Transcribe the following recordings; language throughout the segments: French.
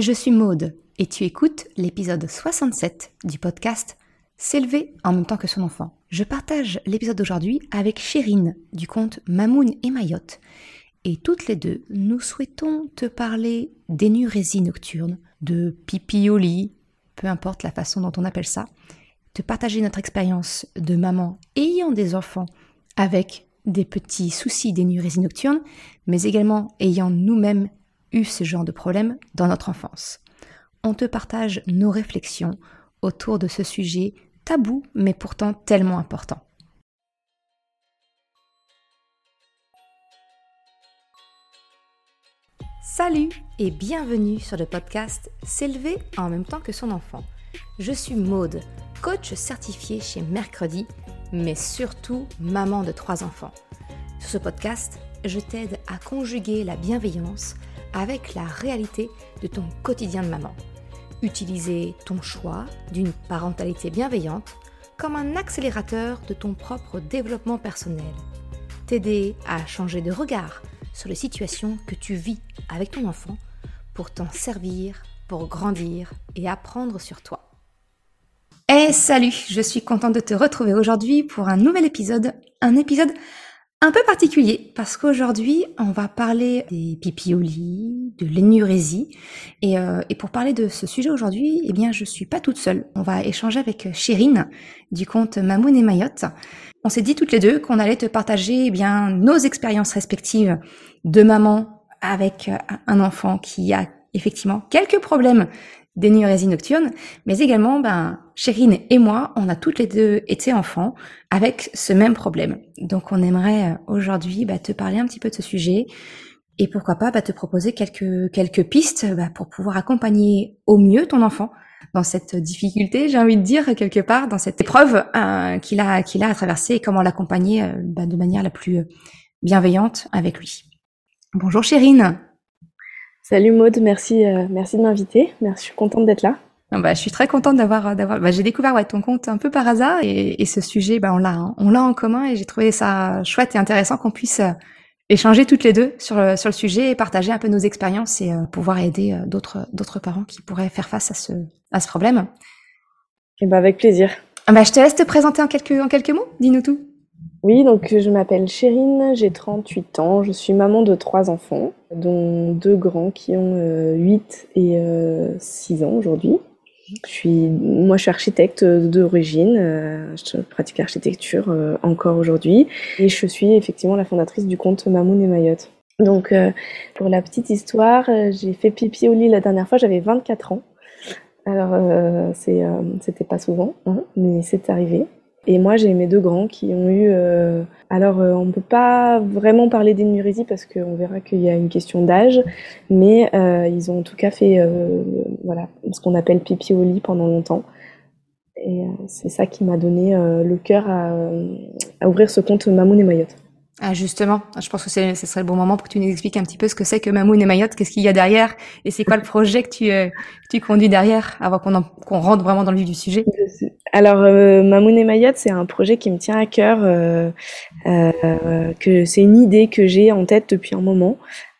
je suis Maude et tu écoutes l'épisode 67 du podcast S'élever en même temps que son enfant. Je partage l'épisode d'aujourd'hui avec Chérine du compte Mamoun et Mayotte. Et toutes les deux, nous souhaitons te parler d'énurésie nocturne, de pipi au peu importe la façon dont on appelle ça, te partager notre expérience de maman ayant des enfants avec des petits soucis d'énurésie nocturne, mais également ayant nous-mêmes eu ce genre de problème dans notre enfance. On te partage nos réflexions autour de ce sujet tabou, mais pourtant tellement important. Salut et bienvenue sur le podcast S'élever en même temps que son enfant. Je suis Maude, coach certifié chez Mercredi, mais surtout maman de trois enfants. Sur ce podcast, je t'aide à conjuguer la bienveillance avec la réalité de ton quotidien de maman. Utiliser ton choix d'une parentalité bienveillante comme un accélérateur de ton propre développement personnel. T'aider à changer de regard sur les situations que tu vis avec ton enfant pour t'en servir, pour grandir et apprendre sur toi. Eh salut, je suis contente de te retrouver aujourd'hui pour un nouvel épisode, un épisode un peu particulier parce qu'aujourd'hui on va parler des pipiolis, de l'énurésie et, euh, et, pour parler de ce sujet aujourd'hui, eh bien je suis pas toute seule. On va échanger avec Chérine du compte Mamoun et Mayotte. On s'est dit toutes les deux qu'on allait te partager eh bien nos expériences respectives de maman avec un enfant qui a effectivement quelques problèmes d'énurésie nocturne, mais également, ben, Chérine et moi, on a toutes les deux été enfants avec ce même problème. Donc, on aimerait euh, aujourd'hui bah, te parler un petit peu de ce sujet et pourquoi pas bah, te proposer quelques quelques pistes bah, pour pouvoir accompagner au mieux ton enfant dans cette difficulté, j'ai envie de dire quelque part, dans cette épreuve euh, qu'il a qu'il a à traverser et comment l'accompagner euh, de manière la plus bienveillante avec lui. Bonjour Chérine. Salut Maude, merci, euh, merci de m'inviter. Merci, je suis contente d'être là. Ah bah, je suis très contente d'avoir, euh, d'avoir. Bah, j'ai découvert ouais, ton compte un peu par hasard et, et ce sujet, bah, on l'a, hein. on l'a en commun et j'ai trouvé ça chouette et intéressant qu'on puisse euh, échanger toutes les deux sur le, sur le sujet et partager un peu nos expériences et pouvoir aider d'autres, d'autres parents qui pourraient faire face à ce, à ce problème. Et eh bah, avec plaisir. Ah bah, je te laisse te présenter en quelques, en quelques mots. Dis-nous tout. Oui, donc je m'appelle Chérine, j'ai 38 ans, je suis maman de trois enfants, dont deux grands qui ont 8 euh, et 6 euh, ans aujourd'hui. Je suis, moi, je suis architecte d'origine, euh, je pratique l'architecture encore aujourd'hui, et je suis effectivement la fondatrice du compte Mamoun et Mayotte. Donc, pour la petite histoire, j'ai fait pipi au lit la dernière fois, j'avais 24 ans. Alors, c'était pas souvent, hein, mais c'est arrivé. Et moi, j'ai mes deux grands qui ont eu. Euh, alors, euh, on ne peut pas vraiment parler d'énurésie parce qu'on verra qu'il y a une question d'âge, mais euh, ils ont en tout cas fait voilà, ce qu'on appelle pipi au lit pendant longtemps. Et c'est ça qui m'a donné le cœur à, à, ouvrir ce compte Mamoun et Mayotte. Ah justement, je pense que ce serait le bon moment pour que tu nous expliques un petit peu ce que c'est que Mamoun et Mayotte, qu'est-ce qu'il y a derrière, et c'est quoi le projet que tu, euh, tu conduis derrière, avant qu'on qu'on rentre vraiment dans le vif du sujet? Alors euh, Mamoun et Mayotte, c'est un projet qui me tient à cœur, euh, euh que c'est une idée que j'ai en tête depuis un moment.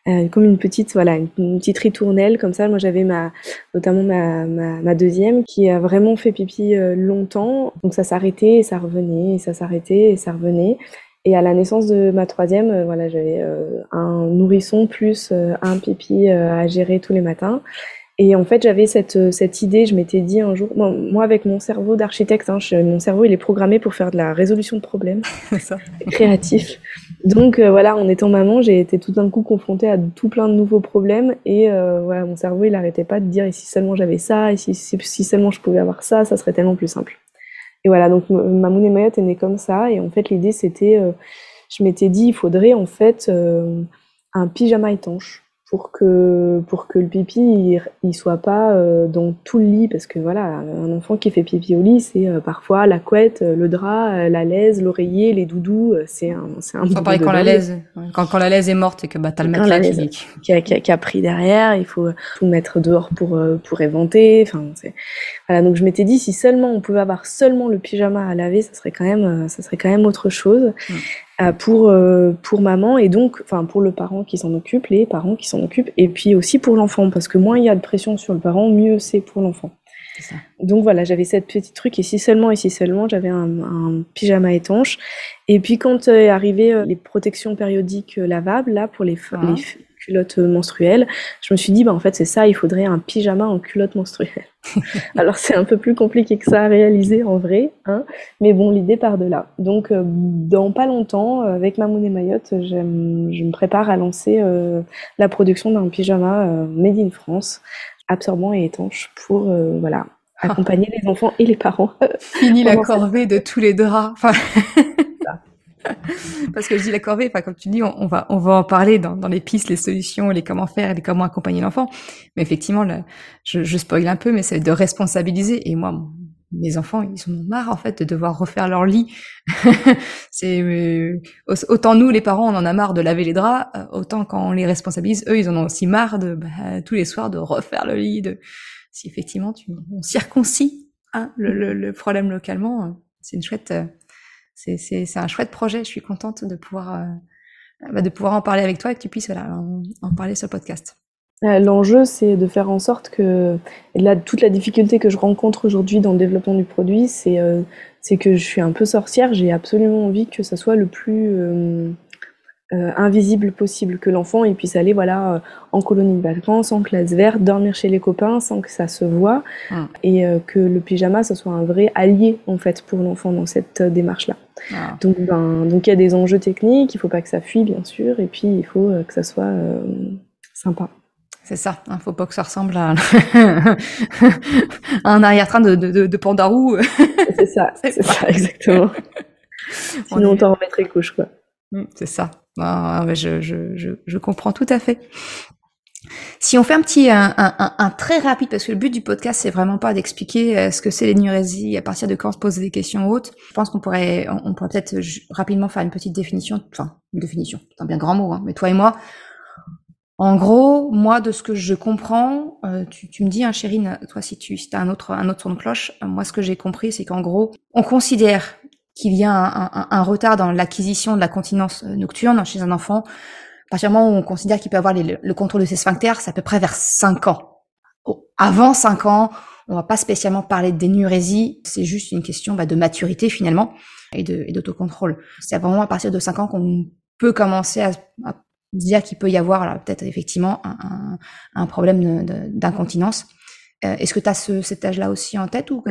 Euh, comme une petite voilà une, petite ritournelle comme ça moi j'avais ma notamment ma, ma, ma, deuxième qui a vraiment fait pipi longtemps donc ça s'arrêtait et ça revenait et ça s'arrêtait et ça revenait et à la naissance de ma troisième, euh, voilà, j'avais euh, un nourrisson plus euh, un pipi à gérer tous les matins. Et en fait, j'avais cette, cette idée, je m'étais dit un jour, moi, avec mon cerveau d'architecte, hein, mon cerveau il est programmé pour faire de la résolution de problèmes, ça. créatif. Donc voilà, en étant maman, j'ai été tout d'un coup confrontée à tout plein de nouveaux problèmes et voilà, mon cerveau il arrêtait pas de dire et si seulement j'avais ça, et si, si seulement je pouvais avoir ça, ça serait tellement plus simple. Et voilà, donc Mamoun et Mayotte est né comme ça. Et en fait, l'idée, c'était, euh, je m'étais dit, il faudrait en fait euh, un pyjama étanche pour que pour que le pipi il, il soit pas euh, dans tout le lit parce que voilà un enfant qui fait pipi au lit c'est euh, parfois la couette euh, le drap la laise l'oreiller les doudous c'est un c'est un Faut parler quand la laise quand, quand la laise est morte et que bah t'as le matelas qui, qui, a, qui, a, pris derrière il faut tout mettre dehors pour pour éventer enfin voilà. Donc je m'étais dit si seulement on pouvait avoir seulement le pyjama à laver ça serait quand même ça serait quand même autre chose pour, pour maman et donc, enfin, pour le parent qui s'en occupe, les parents qui s'en occupent, et puis aussi pour l'enfant, parce que moins il y a de pression sur le parent, mieux c'est pour l'enfant. Donc voilà, j'avais cette petite truc, et si seulement, et si seulement, j'avais un, pyjama étanche. Et puis quand est arrivé les protections périodiques lavables, là, pour les, les culotte menstruelle. Je me suis dit, bah, en fait, c'est ça, il faudrait un pyjama en culotte menstruelle. Alors, c'est un peu plus compliqué que ça à réaliser en vrai, hein, mais bon, l'idée part de là. Donc, euh, dans pas longtemps, euh, avec Mamoun et Mayotte, je me prépare à lancer euh, la production d'un pyjama made in France, absorbant et étanche pour, voilà, accompagner les enfants et les parents. Fini la corvée de tous les draps. Enfin... Parce que je dis la corvée, enfin comme tu dis, on, va on va en parler dans, dans, les pistes, les solutions, les comment faire, les comment accompagner l'enfant. Mais effectivement, je, je spoil un peu, mais c'est de responsabiliser. Et moi, mes enfants, ils sont marre en fait de devoir refaire leur lit. c'est euh, autant nous les parents, on en a marre de laver les draps, euh, autant quand on les responsabilise, eux, ils en ont aussi marre de bah, tous les soirs de refaire le lit. De si effectivement tu on circoncis hein, le, le, le, problème localement, euh, c'est une chouette c'est un chouette projet. Je suis contente de pouvoir, euh, bah, de pouvoir en parler avec toi et que tu puisses en, parler sur le podcast. Euh, l'enjeu, c'est de faire en sorte que là, toute la difficulté que je rencontre aujourd'hui dans le développement du produit, c'est euh, que je suis un peu sorcière. J'ai absolument envie que ça soit le plus euh, invisible possible, que l'enfant il puisse aller voilà euh, en colonie de vacances, en classe verte, dormir chez les copains sans que ça se voit, ah. et euh, que le pyjama ça soit un vrai allié en fait pour l'enfant dans cette démarche là. Ah. Donc ben donc il y a des enjeux techniques, il faut pas que ça fuit bien sûr, et puis il faut que ça soit sympa. C'est ça, il hein, faut pas que ça ressemble à, un arrière-train de, de, de, pandarou. c'est ça, c'est ça, exactement. Sinon on t'en remettrait couche, quoi. Mm, c'est ça. Ah, je, je, je, je, comprends tout à fait. Si on fait un petit, un, un, un, très rapide, parce que le but du podcast, c'est vraiment pas d'expliquer euh, ce que c'est l'énurésie, à partir de quand se pose des questions hautes. Je pense qu'on pourrait, on, pourrait peut-être rapidement faire une petite définition, enfin, une définition, c'est un bien grand mot, hein, mais toi et moi, en gros, moi, de ce que je comprends, euh, tu, tu, me dis, hein, Chérine, toi, si tu si as un autre, un autre son de cloche, euh, moi, ce que j'ai compris, c'est qu'en gros, on considère qu'il y a un, retard dans l'acquisition de la continence euh, nocturne chez un enfant. À partir du moment où on considère qu'il peut avoir le, contrôle de ses sphincters, c'est à peu près vers 5 ans. Avant 5 ans, on va pas spécialement parler d'énurésie, c'est juste une question bah, de maturité finalement et d'autocontrôle. C'est vraiment à partir de 5 ans qu'on peut commencer à, dire qu'il peut y avoir peut-être effectivement un, problème d'incontinence. Euh, est-ce que tu as ce, cet âge-là aussi en tête ou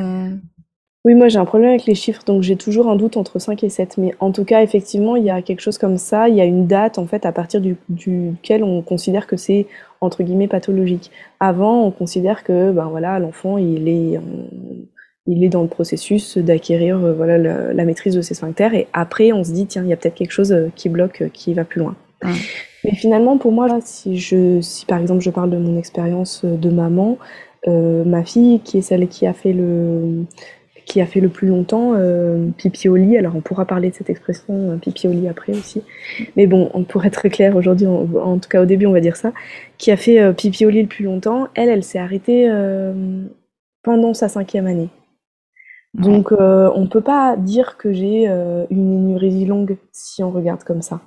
oui, moi j'ai un problème avec les chiffres, donc j'ai toujours un doute entre 5 et 7. Mais en tout cas, effectivement, il y a quelque chose comme ça. Il y a une date, en fait, à partir du, duquel on considère que c'est, entre guillemets, pathologique. Avant, on considère que, ben voilà, l'enfant, il est, il est dans le processus d'acquérir, euh, voilà, la, maîtrise de ses sphincters. Et après, on se dit, tiens, il y a peut-être quelque chose euh, qui bloque, euh, qui va plus loin. Mais finalement, pour moi, là, si je, si par exemple je parle de mon expérience de maman, ma fille, qui est celle qui a fait le, qui a fait le plus longtemps euh, pipi au lit. Alors on pourra parler de cette expression euh, pipi au lit après aussi. Mais bon, on pourrait être très clair aujourd'hui, en, tout cas au début on va dire ça, qui a fait euh, pipi au lit le plus longtemps. Elle, elle s'est arrêtée pendant sa cinquième année. Donc on peut pas dire que j'ai une énurésie longue si on regarde comme ça.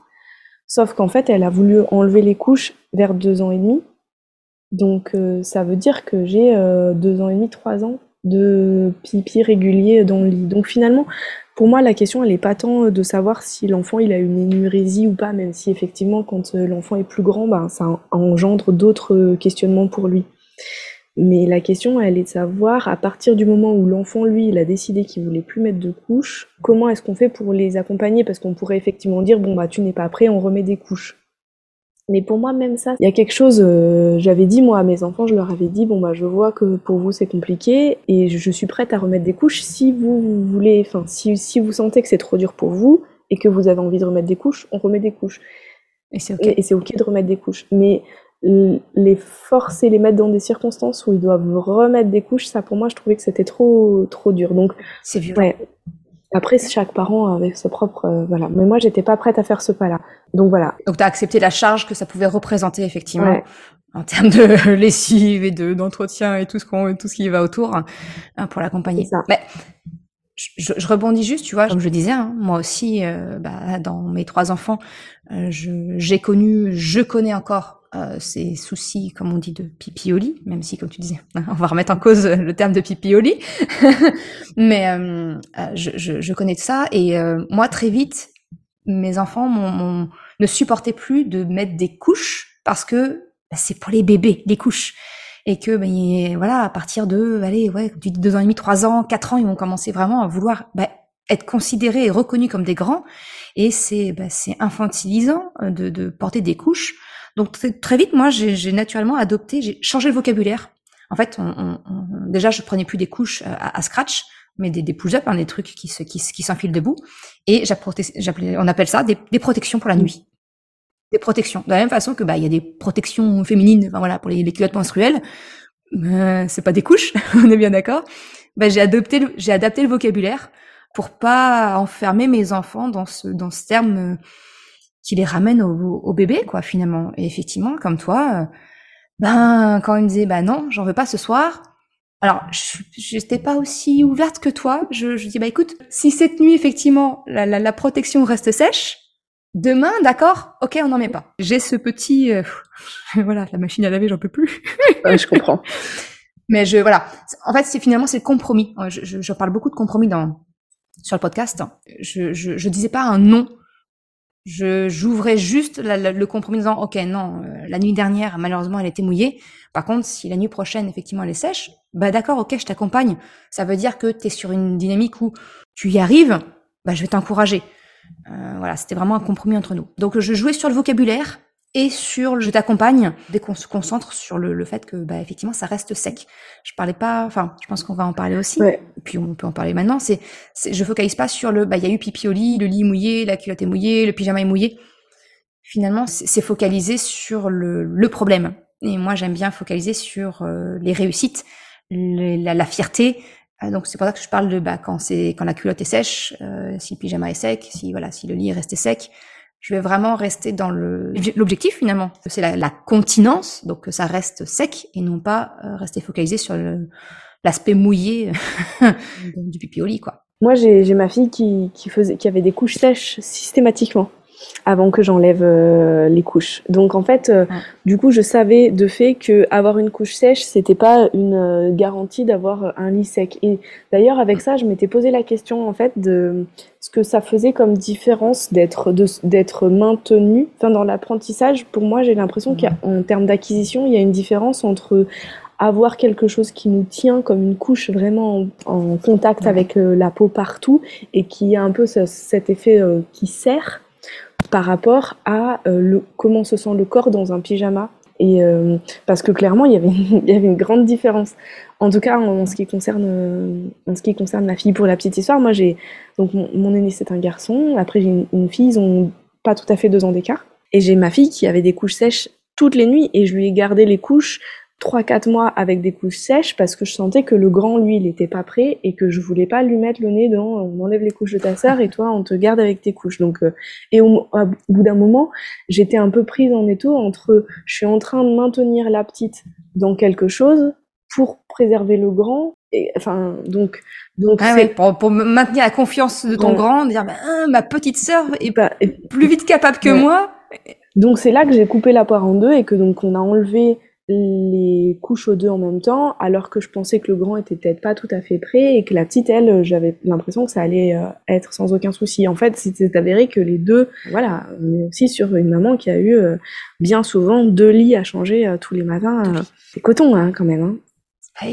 Sauf qu'en fait, elle a voulu enlever les couches vers deux ans et demi. Donc ça veut dire que j'ai deux ans et demi, trois ans de pipi régulier dans le lit. Donc finalement, pour moi, la question, elle n'est pas tant de savoir si l'enfant il a une énurésie ou pas, même si effectivement, quand euh, l'enfant est plus grand, ben, ça engendre d'autres questionnements pour lui. Mais la question, elle est de savoir, à partir du moment où l'enfant, lui, il a décidé qu'il voulait plus mettre de couches, comment est-ce qu'on fait pour les accompagner? Parce qu'on pourrait effectivement dire, bon, bah, tu n'es pas prêt, on remet des couches. Mais pour moi, même ça, il y a quelque chose, euh, j'avais dit moi à mes enfants, je leur avais dit, bon bah je vois que pour vous c'est compliqué et je suis prête à remettre des couches si vous, voulez, enfin si, si vous sentez que c'est trop dur pour vous et que vous avez envie de remettre des couches, on remet des couches. Et c'est ok. Et, c'est ok de remettre des couches. Mais les forcer, les mettre dans des circonstances où ils doivent remettre des couches, ça pour moi je trouvais que c'était trop trop dur. Donc c'est violent. Après, chaque parent avec sa propre, euh, voilà. Mais moi, j'étais pas prête à faire ce pas-là. Donc voilà. Donc tu as accepté la charge que ça pouvait représenter effectivement en termes de lessive et de d'entretien et tout ce qu'on tout ce qui va autour hein, pour l'accompagner. Mais je, je, rebondis juste, tu vois, comme je disais, hein, moi aussi, euh, bah, dans mes trois enfants, euh, j'ai connu, je connais encore euh, ces soucis, comme on dit, de pipioli, même si, comme tu disais, on va remettre en cause le terme de pipioli, mais euh, je, je, je, connais de ça, et moi, très vite, mes enfants m'ont ne supportaient plus de mettre des couches, parce que bah, c'est pour les bébés, les couches. Et que ben, voilà à partir de allez ouais deux ans et demi trois ans quatre ans ils vont commencer vraiment à vouloir ben, être considérés et reconnus comme des grands. Et c'est c'est infantilisant de, de porter des couches donc très, vite moi j'ai naturellement adopté j'ai changé le vocabulaire en fait on, on, déjà je prenais plus des couches à, à scratch mais des, des push-ups, hein, des trucs qui, se, qui, qui s'enfilent debout. Et j'appelais, on appelle ça des, des protections pour la nuit des protections. De la même façon que bah il y a des protections féminines, enfin voilà, pour les, les culottes menstruelles, euh, c'est pas des couches, on est bien d'accord. Bah, j'ai adopté, j'ai adapté le vocabulaire pour pas enfermer mes enfants dans ce dans ce terme euh, qui les ramène au, au, bébé quoi finalement. Et effectivement, comme toi, euh, ben quand ils me disaient bah non, j'en veux pas ce soir. Alors, je n'étais pas aussi ouverte que toi. Je, je dis bah écoute, si cette nuit effectivement la, la, la protection reste sèche, Demain, d'accord Ok, on n'en met pas. J'ai ce petit... Euh, voilà, la machine à laver, j'en peux plus. ouais, je comprends. Mais je voilà. En fait, c'est finalement c'est le compromis. Je, je, je, parle beaucoup de compromis dans sur le podcast. Je, je, je disais pas un non. Je j'ouvrais juste le compromis en disant ok non euh, la nuit dernière malheureusement elle était mouillée. Par contre si la nuit prochaine effectivement elle est sèche, bah d'accord ok je t'accompagne. Ça veut dire que tu es sur une dynamique où tu y arrives. Bah je vais t'encourager. Euh, voilà, c'était vraiment un compromis entre nous. Donc je jouais sur le vocabulaire et sur le je t'accompagne dès qu'on se concentre sur le, le, fait que bah effectivement ça reste sec. Je parlais pas, enfin je pense qu'on va en parler aussi. Ouais. Et puis on peut en parler maintenant. C'est, je focalise pas sur le bah il y a eu pipi au lit, le lit mouillé, la culotte est mouillée, le pyjama est mouillé. Finalement c'est focalisé sur le, le problème. Et moi j'aime bien focaliser sur euh, les réussites, la, la, fierté, ah, donc c'est pour ça que je parle de bah, quand c'est quand la culotte est sèche, euh, si le pyjama est sec, si voilà si le lit est resté sec, je vais vraiment rester dans le l'objectif finalement. C'est la, la, continence, donc que ça reste sec et non pas euh, rester focalisé sur l'aspect mouillé du pipi au lit quoi. Moi j'ai ma fille qui, qui faisait qui avait des couches sèches systématiquement avant que j'enlève euh, les couches. Donc en fait, euh, du coup, je savais de fait que avoir une couche sèche, c'était pas une euh, garantie d'avoir un lit sec. Et d'ailleurs, avec ça, je m'étais posé la question en fait de ce que ça faisait comme différence d'être d'être maintenu. Enfin, dans l'apprentissage, pour moi, j'ai l'impression qu'en termes d'acquisition, il y a une différence entre avoir quelque chose qui nous tient comme une couche vraiment en, en contact avec la peau partout et qui a un peu ce, cet effet qui serre par rapport à euh, comment se sent le corps dans un pyjama. Et euh, parce que clairement, il y, avait une, il y avait une grande différence. En tout cas, en, ce qui concerne, euh, en ce qui concerne ma fille, pour la petite histoire, moi j'ai donc mon, mon aîné c'est un garçon. Après j'ai une, une, fille, ils ont pas tout à fait deux ans d'écart. Et j'ai ma fille qui avait des couches sèches toutes les nuits et je lui ai gardé les couches 3-4 mois avec des couches sèches parce que je sentais que le grand, lui, il était pas prêt et que je voulais pas lui mettre le nez dans on enlève les couches de ta sœur et toi, on te garde avec tes couches. Donc, euh, et au, au, bout d'un moment, j'étais un peu prise en étau entre je suis en train de maintenir la petite dans quelque chose pour préserver le grand. Et, enfin, donc, donc ah ouais, pour, pour, maintenir la confiance de ton ouais. grand, dire bah, ah, ma petite sœur est bah, et, plus vite capable que ouais. moi. Donc c'est là que j'ai coupé la poire en deux et que donc on a enlevé les couches aux deux en même temps, alors que je pensais que le grand était peut-être pas tout à fait prêt et que la petite, elle, j'avais l'impression que ça allait euh, être sans aucun souci. En fait, c'était avéré que les deux, voilà, on est aussi sur une maman qui a eu euh, bien souvent deux lits à changer euh, tous les matins. C'est coton, hein, quand même. Hein. Bah,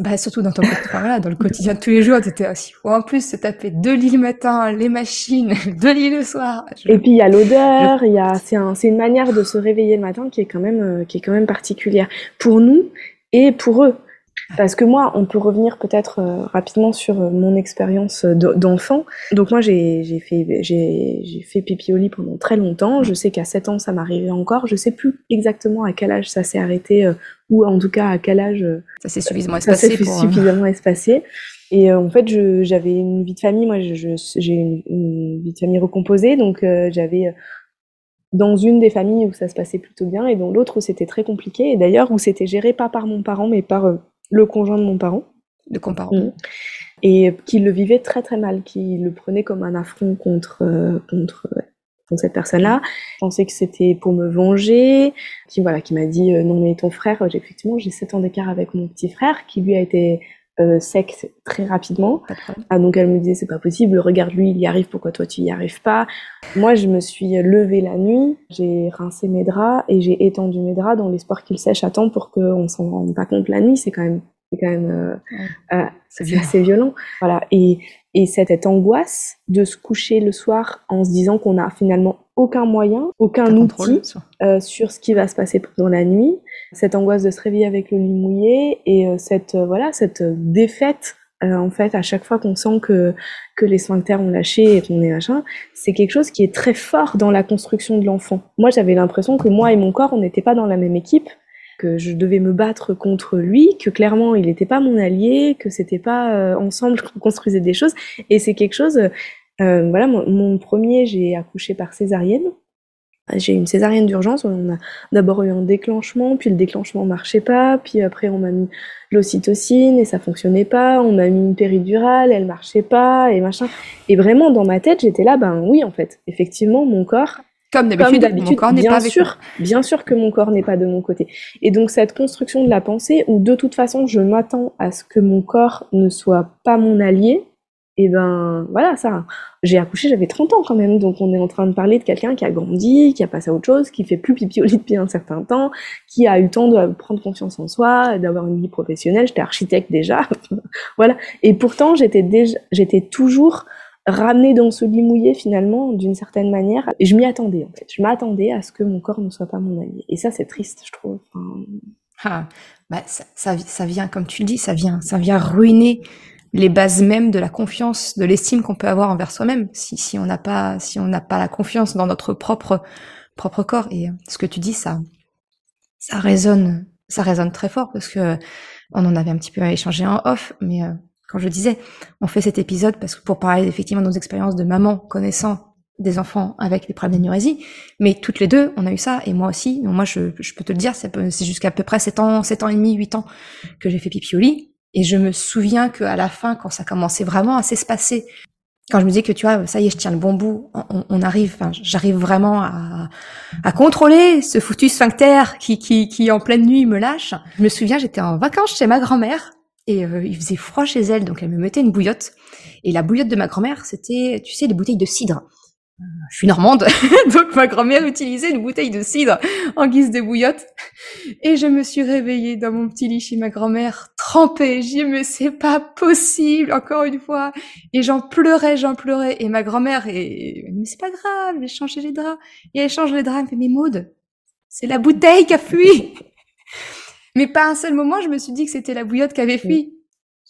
bah, surtout dans ton voilà, dans le quotidien de tous les jours, t'étais aussi. Ou en plus, se taper deux lits le matin, les machines, deux lits le soir. Je... Et puis il y a l'odeur, il y a c'est un, c'est une manière de se réveiller le matin qui est quand même euh, qui est quand même particulière pour nous et pour eux. Parce que moi, on peut revenir peut-être euh, rapidement sur euh, mon expérience d'enfant. Donc moi, j'ai fait j'ai fait pipi au lit pendant très longtemps. Je sais qu'à 7 ans, ça m'arrivait encore. Je sais plus exactement à quel âge ça s'est arrêté euh, ou en tout cas à quel âge ça s'est suffisamment espacé. Ça s'est suffisamment espacé. Et euh, en fait, j'avais une vie de famille. Moi, j'ai une, une, vie de famille recomposée, donc euh, j'avais dans une des familles où ça se passait plutôt bien et dans l'autre où c'était très compliqué. Et d'ailleurs où c'était géré pas par mon parent mais par le conjoint de mon parent. Le comparant. Mmh. et qu'il le vivait très très mal, qu'il le prenait comme un affront contre, euh, contre, cette personne-là. Je pensais que c'était pour me venger, qui voilà, qui m'a dit non mais ton frère, effectivement j'ai 7 ans d'écart avec mon petit frère, qui lui a été euh, sec très rapidement. Ah, donc elle me disait c'est pas possible, regarde lui il y arrive, pourquoi toi tu y arrives pas? Moi je me suis levée la nuit, j'ai rincé mes draps et j'ai étendu mes draps dans l'espoir qu'ils sèchent à temps pour qu'on s'en rende pas compte la nuit. C'est quand même c'est quand même euh, euh, c'est assez violent. Voilà et et cette angoisse de se coucher le soir en se disant qu'on a finalement aucun moyen, aucun outil euh, sur ce qui va se passer pendant la nuit, cette angoisse de se réveiller avec le lit mouillé et euh, cette euh, voilà cette défaite en fait à chaque fois qu'on sent que que les sphincters ont lâché et qu'on est machin, c'est quelque chose qui est très fort dans la construction de l'enfant. Moi j'avais l'impression que moi et mon corps on n'était pas dans la même équipe que je devais me battre contre lui, que clairement il n'était pas mon allié, que c'était pas euh, ensemble qu'on construisait des choses. Et c'est quelque chose. Euh, voilà, mon, premier, j'ai accouché par césarienne. J'ai eu une césarienne d'urgence. On a d'abord eu un déclenchement, puis le déclenchement marchait pas, puis après on m'a mis l'ocytocine et ça fonctionnait pas. On m'a mis une péridurale, elle marchait pas et machin. Et vraiment dans ma tête, j'étais là, ben oui en fait, effectivement mon corps comme d'habitude, mon corps n'est pas sûr, bien sûr que mon corps n'est pas de mon côté. Et donc cette construction de la pensée, où de toute façon je m'attends à ce que mon corps ne soit pas mon allié, et eh ben voilà ça. J'ai accouché, j'avais 30 ans quand même, donc on est en train de parler de quelqu'un qui a grandi, qui a passé à autre chose, qui fait plus pipi au lit depuis un certain temps, qui a eu le temps de prendre confiance en soi, d'avoir une vie professionnelle. J'étais architecte déjà, voilà. Et pourtant j'étais déjà, j'étais toujours ramener dans ce lit mouillé finalement d'une certaine manière. Et je m'y attendais en fait. Je m'attendais à ce que mon corps ne soit pas mon allié. Et ça c'est triste je trouve. Ah, bah ça, ça, ça, vient comme tu le dis, ça vient, ça vient ruiner les bases mêmes de la confiance, de l'estime qu'on peut avoir envers soi-même. Si, si on n'a pas, si on n'a pas la confiance dans notre propre propre corps. Et ce que tu dis, ça, ça résonne, ça résonne très fort parce que on en avait un petit peu échangé en off, mais euh, quand je disais, on fait cet épisode parce que pour parler effectivement de nos expériences de maman connaissant des enfants avec des problèmes d'énurésie, mais toutes les deux, on a eu ça, et moi aussi. Moi, je, je peux te le dire, c'est jusqu'à peu près 7 ans, 7 ans et demi, 8 ans que j'ai fait pipi au lit. Et je me souviens qu'à la fin, quand ça commençait vraiment à s'espacer, quand je me disais que tu vois, ça y est, je tiens le bon bout, on, on arrive, enfin, j'arrive vraiment à, à, contrôler ce foutu sphincter qui, qui, qui en pleine nuit me lâche. Je me souviens, j'étais en vacances chez ma grand-mère et euh, il faisait froid chez elle, donc elle me mettait une bouillotte. Et la bouillotte de ma grand-mère, c'était, tu sais, les bouteilles de cidre. Euh, je suis normande, donc ma grand-mère utilisait une bouteille de cidre en guise de bouillotte. Et je me suis réveillée dans mon petit lit chez ma grand-mère, trempée. J'ai dit, mais c'est pas possible, encore une fois. Et j'en pleurais, j'en pleurais. Et ma grand-mère, et, mais c'est pas grave, j'ai changé les draps. Et elle change les draps, elle me fait, mais Maude, c'est la bouteille qui a fui. Mais pas un seul moment, je me suis dit que c'était la bouillotte qui avait fui.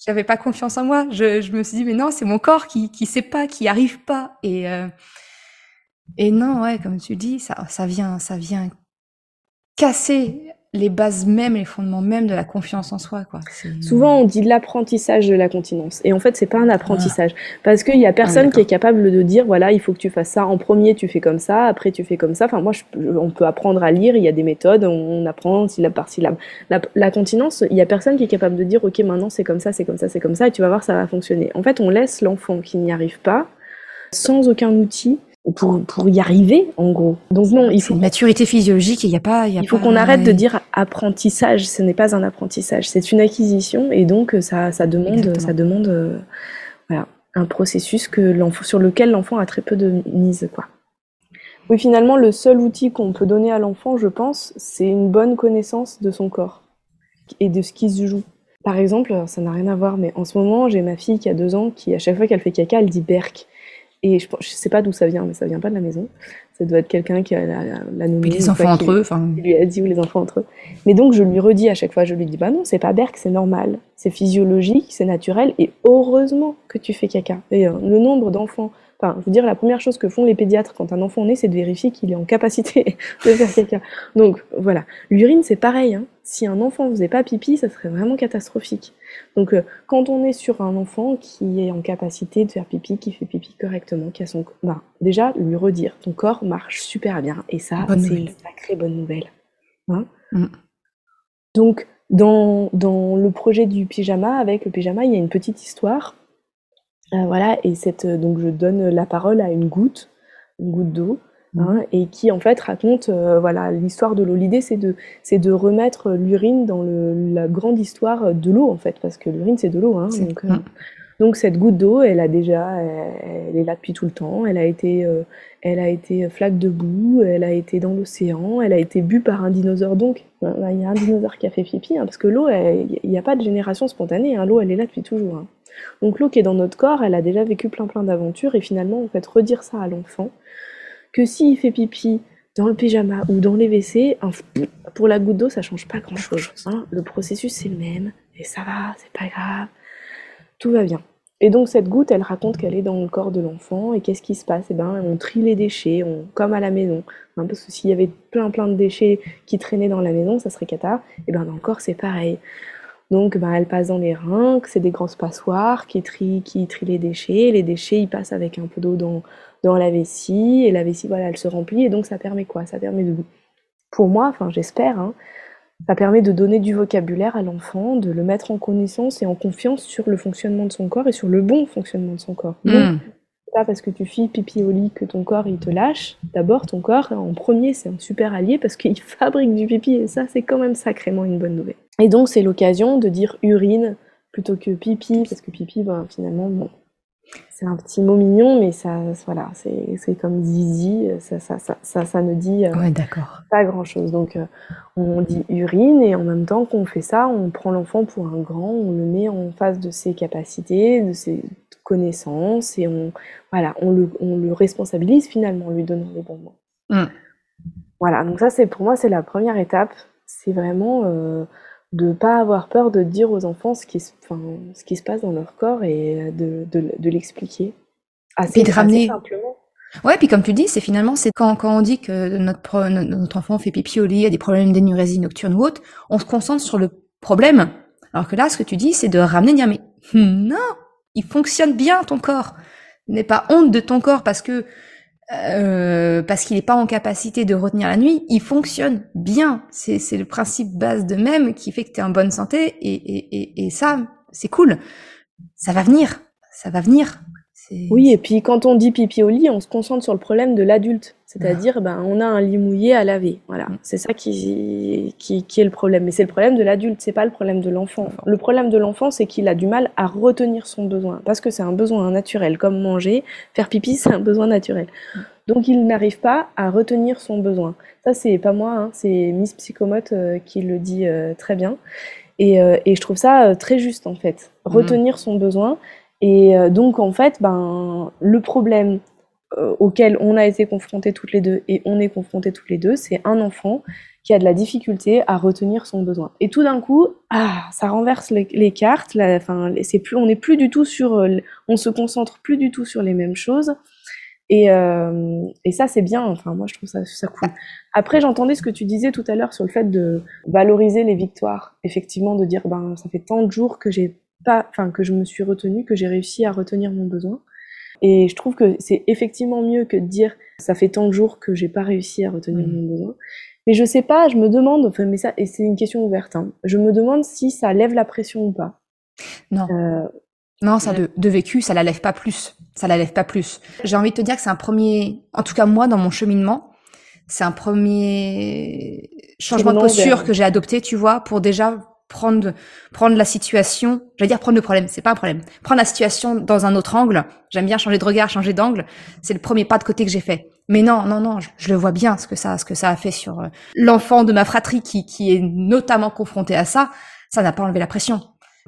J'avais pas confiance en moi. Je, je me suis dit, mais non, c'est mon corps qui, qui sait pas, qui arrive pas. Et, euh, et non, ouais, comme tu dis, ça, ça vient, ça vient casser les bases mêmes, les fondements mêmes de la confiance en soi. Quoi. Souvent, on dit l'apprentissage de la continence. Et en fait, c'est pas un apprentissage. Parce qu'il y a personne ah, qui est capable de dire, voilà, il faut que tu fasses ça. En premier, tu fais comme ça. Après, tu fais comme ça. Enfin, moi, je, on peut apprendre à lire. Il y a des méthodes. On, apprend syllabe par syllabe. La, la continence, il y a personne qui est capable de dire, OK, maintenant, c'est comme ça, c'est comme ça, c'est comme ça. Et tu vas voir, ça va fonctionner. En fait, on laisse l'enfant qui n'y arrive pas, sans aucun outil, pour, pour y arriver, en gros. Donc non, il faut une maturité physiologique. Il y a pas, il, faut qu'on arrête de dire apprentissage. Ce n'est pas un apprentissage, c'est une acquisition, et donc ça, ça demande, ça demande, euh, voilà, un processus que l'enfant, sur lequel l'enfant a très peu de mise, quoi. Oui, finalement, le seul outil qu'on peut donner à l'enfant, je pense, c'est une bonne connaissance de son corps et de ce qui se joue. Par exemple, ça n'a rien à voir, mais en ce moment, j'ai ma fille qui a deux ans qui, à chaque fois qu'elle fait caca, elle dit berk. Et je, je sais pas d'où ça vient, mais ça vient pas de la maison. Ça doit être quelqu'un qui a la, la, les enfants entre eux. Il lui a dit ou les enfants entre eux. Mais donc je lui redis à chaque fois, je lui dis bah non, c'est pas berk, c'est normal, c'est physiologique, c'est naturel, et heureusement que tu fais caca. Et euh, le nombre d'enfants Enfin, je veux dire, la première chose que font les pédiatres quand un enfant naît, c'est de vérifier qu'il est en capacité de faire caca. Donc voilà, l'urine c'est pareil. Hein. Si un enfant faisait pas pipi, ça serait vraiment catastrophique. Donc euh, quand on est sur un enfant qui est en capacité de faire pipi, qui fait pipi correctement, qui a son, bah, déjà lui redire, ton corps marche super bien, et ça c'est une sacrée bonne nouvelle. Hein mm. Donc dans, dans le projet du pyjama, avec le pyjama, il y a une petite histoire voilà, et cette, donc je donne la parole à une goutte, une goutte d'eau, Hein, mhm. et qui en fait raconte euh, voilà l'histoire de l'eau. L'idée c'est de c'est de remettre l'urine dans le, la grande histoire de l'eau en fait parce que l'urine c'est de l'eau. Hein, donc, euh, donc, cette goutte d'eau, elle a déjà, elle, est là depuis tout le temps. Elle a été euh, elle a été flaque de boue, elle a été dans l'océan, elle a été bue par un dinosaure. Donc il y a un dinosaure qui a fait pipi hein, parce que l'eau, il n'y a pas de génération spontanée. L'eau elle est là depuis toujours. Donc l'eau qui est dans notre corps, elle a déjà vécu plein plein d'aventures et finalement en fait redire ça à l'enfant que s'il fait pipi dans le pyjama ou dans les WC, pour la goutte d'eau, ça change pas grand chose. Hein. Le processus, c'est le même, et ça va, c'est pas grave, tout va bien. Et donc cette goutte, elle raconte qu'elle est dans le corps de l'enfant, et qu'est-ce qui se passe? Eh ben, on trie les déchets, comme à la maison. Hein, parce que s'il y avait plein plein de déchets qui traînaient dans la maison, ça serait cata. Et ben dans le corps, c'est pareil. Donc ben, elle passe dans les reins, c'est des grosses passoires qui trient, qui trient les déchets. Les déchets, ils passent avec un peu d'eau dans, dans la vessie, et la vessie, voilà, elle se remplit, et donc ça permet quoi? Ça permet de, pour moi, enfin j'espère, hein, ça permet de donner du vocabulaire à l'enfant, de le mettre en connaissance et en confiance sur le fonctionnement de son corps et sur le bon fonctionnement de son corps. Hmm. pas parce que tu files pipi au lit que ton corps il te lâche. D'abord, ton corps, en premier, c'est un super allié parce qu'il fabrique du pipi et ça, c'est quand même sacrément une bonne nouvelle. Et donc, c'est l'occasion de dire urine plutôt que pipi parce que pipi, ben, finalement, bon, c'est un petit mot mignon, mais ça, voilà, c'est comme zizi, ça, ça, ça, ça, ne dit euh, pas grand chose. Donc, euh, on dit urine, et en même temps qu'on fait ça, on prend l'enfant pour un grand, on le met en face de ses capacités, de ses connaissances, et on, voilà, on le, on le responsabilise finalement en lui donnant les bons mots. Mm. Voilà, donc ça, c'est pour moi, c'est la première étape. C'est vraiment. Euh, de pas avoir peur de dire aux enfants ce qui, se, ce qui se passe dans leur corps et de, de, l'expliquer. Assez, de ramener. simplement. Ouais, puis comme tu dis, c'est finalement, c'est quand, quand on dit que notre, notre enfant fait pipi au lit, a des problèmes d'énurésie nocturne ou autre, on se concentre sur le problème. Alors que là, ce que tu dis, c'est de ramener, dire, mais non, il fonctionne bien ton corps. N'aie pas honte de ton corps parce que euh, parce qu'il n'est pas en capacité de retenir la nuit, il fonctionne bien. C'est, le principe base de même qui fait que tu es en bonne santé et, et, et, et ça, c'est cool. Ça va venir, ça va venir. Oui, et puis quand on dit pipi au lit, on se concentre sur le problème de l'adulte. C'est-à-dire, ben, on a un lit mouillé à laver. Voilà, mm. c'est ça qui, qui, qui, est le problème. Mais c'est le problème de l'adulte, c'est pas le problème de l'enfant. Le problème de l'enfant, c'est qu'il a du mal à retenir son besoin. Parce que c'est un besoin naturel, comme manger, faire pipi, c'est un besoin naturel. Mm. Donc il n'arrive pas à retenir son besoin. Ça, c'est pas moi, hein, c'est Miss Psychomote euh, qui le dit euh, très bien. Et, euh, et, je trouve ça très juste, en fait. Mm. Retenir son besoin. Et donc, en fait, ben, le problème euh, auquel on a été confrontés toutes les deux et on est confrontés toutes les deux, c'est un enfant qui a de la difficulté à retenir son besoin. Et tout d'un coup, ah, ça renverse les, cartes. plus, on n'est plus du tout sur, euh, on se concentre plus du tout sur les mêmes choses. Et, euh, et ça, c'est bien. Enfin, moi, je trouve ça, ça cool. Après, j'entendais ce que tu disais tout à l'heure sur le fait de valoriser les victoires. Effectivement, de dire, ben, ça fait tant de jours que j'ai pas, enfin, que je me suis retenue, que j'ai réussi à retenir mon besoin. Et je trouve que c'est effectivement mieux que de dire ça fait tant de jours que j'ai pas réussi à retenir mmh. mon besoin. Mais je sais pas, je me demande, enfin, mais ça, et c'est une question ouverte, hein, je me demande si ça lève la pression ou pas. Non. Euh, non, ça de, de, vécu, ça la lève pas plus. Ça la lève pas plus. J'ai envie de te dire que c'est un premier, en tout cas moi dans mon cheminement, c'est un premier changement de posture que j'ai adopté, tu vois, pour déjà prendre prendre la situation, j'allais dire prendre le problème, c'est pas un problème. Prendre la situation dans un autre angle. J'aime bien changer de regard, changer d'angle. C'est le premier pas de côté que j'ai fait. Mais non, non, non, je, le vois bien ce que ça, ce que ça a fait sur euh, l'enfant de ma fratrie qui qui est notamment confronté à ça. Ça n'a pas enlevé la pression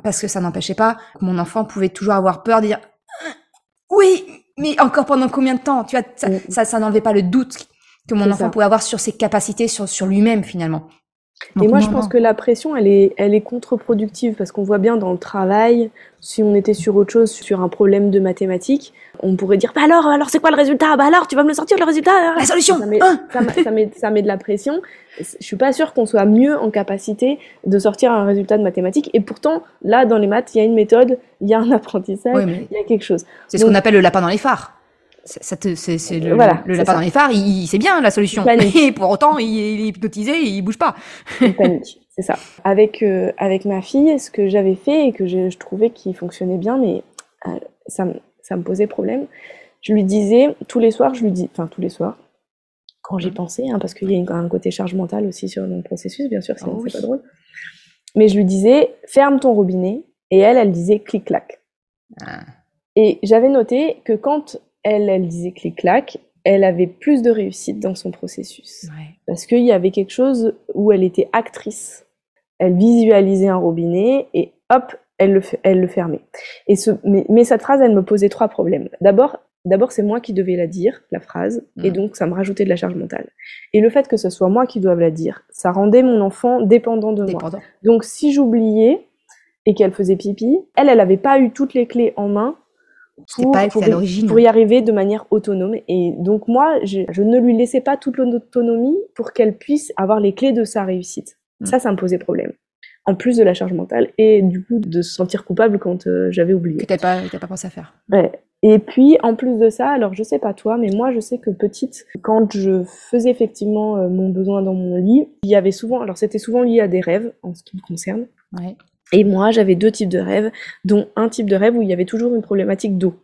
parce que ça n'empêchait pas que mon enfant pouvait toujours avoir peur de dire oui, mais encore pendant combien de temps? Tu vois, ça, mm. ça, ça n'enlevait pas le doute que mon enfant pouvait avoir sur ses capacités, sur sur lui-même finalement et moi, je pense que la pression, elle est, elle est contre-productive parce qu'on voit bien dans le travail, si on était sur autre chose, sur un problème de mathématiques, on pourrait dire bah alors, alors c'est quoi le résultat? Bah alors, tu vas me le sortir le résultat La solution ça met, hein ça, met, ça, met, de la pression. Je suis pas sûre qu'on soit mieux en capacité de sortir un résultat de mathématiques. Et pourtant, là, dans les maths, il y a une méthode, il y a un apprentissage, il y a quelque chose. C'est ce qu'on appelle le lapin dans les phares c'est le, voilà, le lapin dans les phares, il, sait bien la solution. Et pour autant, il, est hypnotisé, et il bouge pas. Il panique, c'est ça. Avec euh, avec ma fille, ce que j'avais fait et que je, je trouvais qu'il fonctionnait bien, mais euh, ça, ça me posait problème. Je lui disais, tous les soirs, je lui dis, enfin tous les soirs, quand j'y mmh. pensais, hein, parce qu'il y a un côté charge mentale aussi sur le processus, bien sûr, sinon oh c'est pas drôle. Mais je lui disais, ferme ton robinet, et elle, elle disait clic-clac. Ah. Et j'avais noté que quand elle, elle disait clic-clac, elle avait plus de réussite dans son processus. Parce qu'il y avait quelque chose où elle était actrice. Elle visualisait un robinet et hop, elle le, elle le fermait. Et ce, mais, cette phrase, elle me posait trois problèmes. D'abord, D'abord, c'est moi qui devais la dire, la phrase, et donc ça me rajoutait de la charge mentale. Et le fait que ce soit moi qui doive la dire, ça rendait mon enfant dépendant de moi. Donc si j'oubliais et qu'elle faisait pipi, elle, elle n'avait pas eu toutes les clés en main pour, pas pour, pour, y arriver de manière autonome. Et donc moi, je, ne lui laissais pas toute l'autonomie pour qu'elle puisse avoir les clés de sa réussite. Mm. Ça, ça me posait problème en plus de la charge mentale et du coup de se sentir coupable quand euh, j'avais oublié. Que t'as pas, pas pensé à faire. Ouais. Et puis en plus de ça, alors je sais pas toi, mais moi je sais que petite, quand je faisais effectivement euh, mon besoin dans mon lit, il y avait souvent, alors c'était souvent lié à des rêves en ce qui me concerne. Ouais. Et moi j'avais deux types de rêves, dont un type de rêve où il y avait toujours une problématique d'eau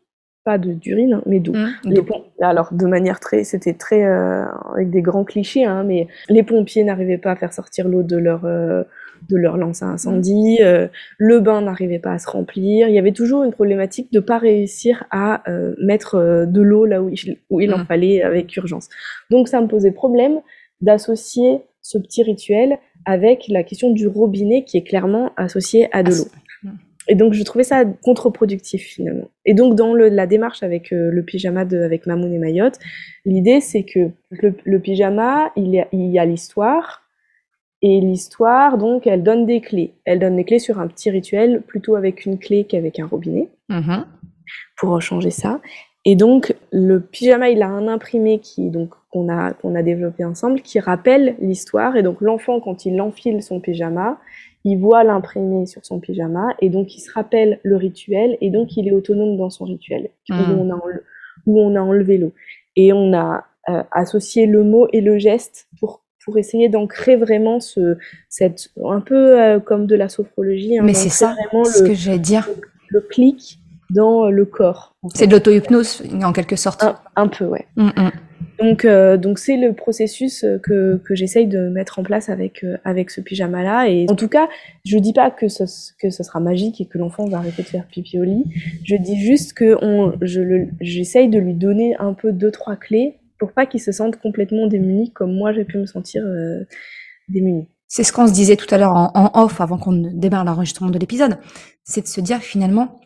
pas de d'urine, mais d'eau. Mmh, alors de manière très, c'était très euh, avec des grands clichés, hein, mais les pompiers n'arrivaient pas à faire sortir l'eau de leur de leur lance à incendie, euh, le bain n'arrivait pas à se remplir. Il y avait toujours une problématique de pas réussir à euh, mettre euh, de l'eau là où il, où il en mm. fallait avec urgence. Donc ça me posait problème d'associer ce petit rituel avec la question du robinet qui est clairement associé à de l'eau. Et donc je trouvais ça contre-productif finalement. Et donc dans le, la démarche avec le pyjama de, avec Mamoun et Mayotte, l'idée c'est que le, pyjama, il y a l'histoire, et l'histoire, donc, elle donne des clés. Elle donne des clés sur un petit rituel, plutôt avec une clé qu'avec un robinet, mm-hmm. pour changer ça. Et donc, le pyjama, il a un imprimé qui, donc, qu'on a, qu'on a développé ensemble, qui rappelle l'histoire. Et donc, l'enfant, quand il enfile son pyjama, il voit l'imprimé sur son pyjama, et donc, il se rappelle le rituel, et donc, il est autonome dans son rituel, où, mm. on a où on a enlevé l'eau. Et on a euh, associé le mot et le geste pour pour essayer d'ancrer vraiment ce, cette, un peu euh, comme de la sophrologie. Hein, Mais c'est ça, vraiment ce que j'allais dire. Le, clic dans le corps. C'est de l'auto-hypnose, en quelque sorte. Un, peu, ouais. Mm, mm. Donc, euh, donc c'est le processus euh, que, que j'essaye de mettre en place avec, avec ce pyjama-là. Et en tout cas, je dis pas que ce, que sera magique et que l'enfant va arrêter de faire pipi au lit. Je dis juste que on, je j'essaye de lui donner un peu deux, trois clés pour pas qu'ils se sentent complètement démunis comme moi j'ai pu me sentir euh, démunie. C'est ce qu'on se disait tout à l'heure en, off avant qu'on démarre l'enregistrement de l'épisode. C'est de se dire finalement,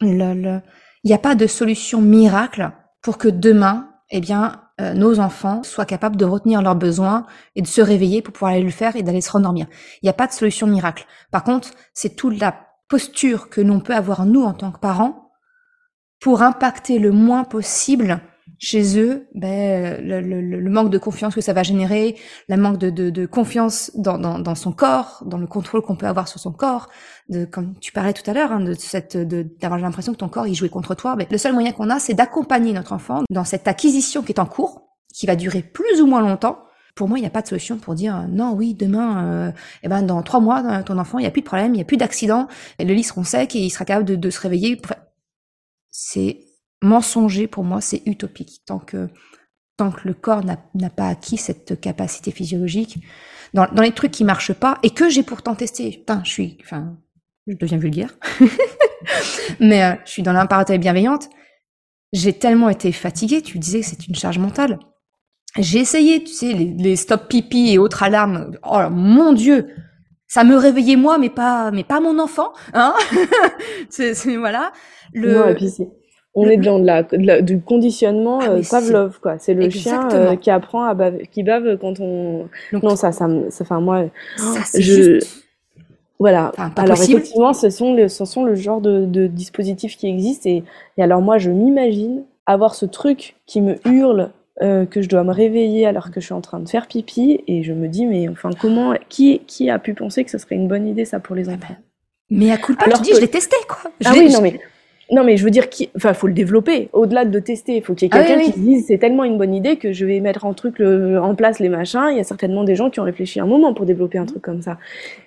il n'y a pas de solution miracle pour que demain, eh bien, euh, nos enfants soient capables de retenir leurs besoins et de se réveiller pour pouvoir aller le faire et d'aller se rendormir. Il n'y a pas de solution miracle. Par contre, c'est toute la posture que l'on peut avoir nous en tant que parents pour impacter le moins possible chez eux, ben, le, le, le, manque de confiance que ça va générer, la manque de, de, de confiance dans, dans, dans, son corps, dans le contrôle qu'on peut avoir sur son corps, de, comme tu parlais tout à l'heure, hein, de cette, d'avoir l'impression que ton corps il jouait contre toi. Ben, le seul moyen qu'on a, c'est d'accompagner notre enfant dans cette acquisition qui est en cours, qui va durer plus ou moins longtemps. Pour moi, il n'y a pas de solution pour dire non, oui, demain, euh, eh ben dans trois mois, euh, ton enfant, il n'y a plus de problème, il n'y a plus d'accident, le lit sera sec et il sera capable de, de se réveiller. C'est mensonger, pour moi, c'est utopique. Tant que, tant que le corps n'a pas acquis cette capacité physiologique, dans, dans, les trucs qui marchent pas, et que j'ai pourtant testé, putain, je suis, enfin, je deviens vulgaire, mais euh, je suis dans l'imparateur bienveillante, j'ai tellement été fatiguée, tu disais que c'est une charge mentale. J'ai essayé, tu sais, les, stop pipi et autres alarmes. Oh mon Dieu, ça me réveillait moi, mais pas, mais pas mon enfant, hein. c'est, voilà. Le, on est dans de la, du conditionnement ah, euh, Pavlov, quoi. C'est le chien euh, qui apprend à bave, qui bave quand on. non, ça, ça, enfin moi, je. Voilà. alors effectivement, ce sont, ce sont le genre de, de dispositifs qui existent et, et alors moi, je m'imagine avoir ce truc qui me hurle euh, que je dois me réveiller alors que je suis en train de faire pipi et je me dis mais enfin comment qui qui a pu penser que ce serait une bonne idée ça pour les ah enfants? ben, mais à coup de alors tu dis je l'ai testé quoi ah oui non mais non, mais je veux dire, qu'il enfin, faut le développer. Au-delà de tester, il faut qu'il y ait ah quelqu'un qui se dise c'est tellement une bonne idée que je vais mettre en truc en place les machins. Il y a certainement des gens qui ont réfléchi un moment pour développer un truc comme ça.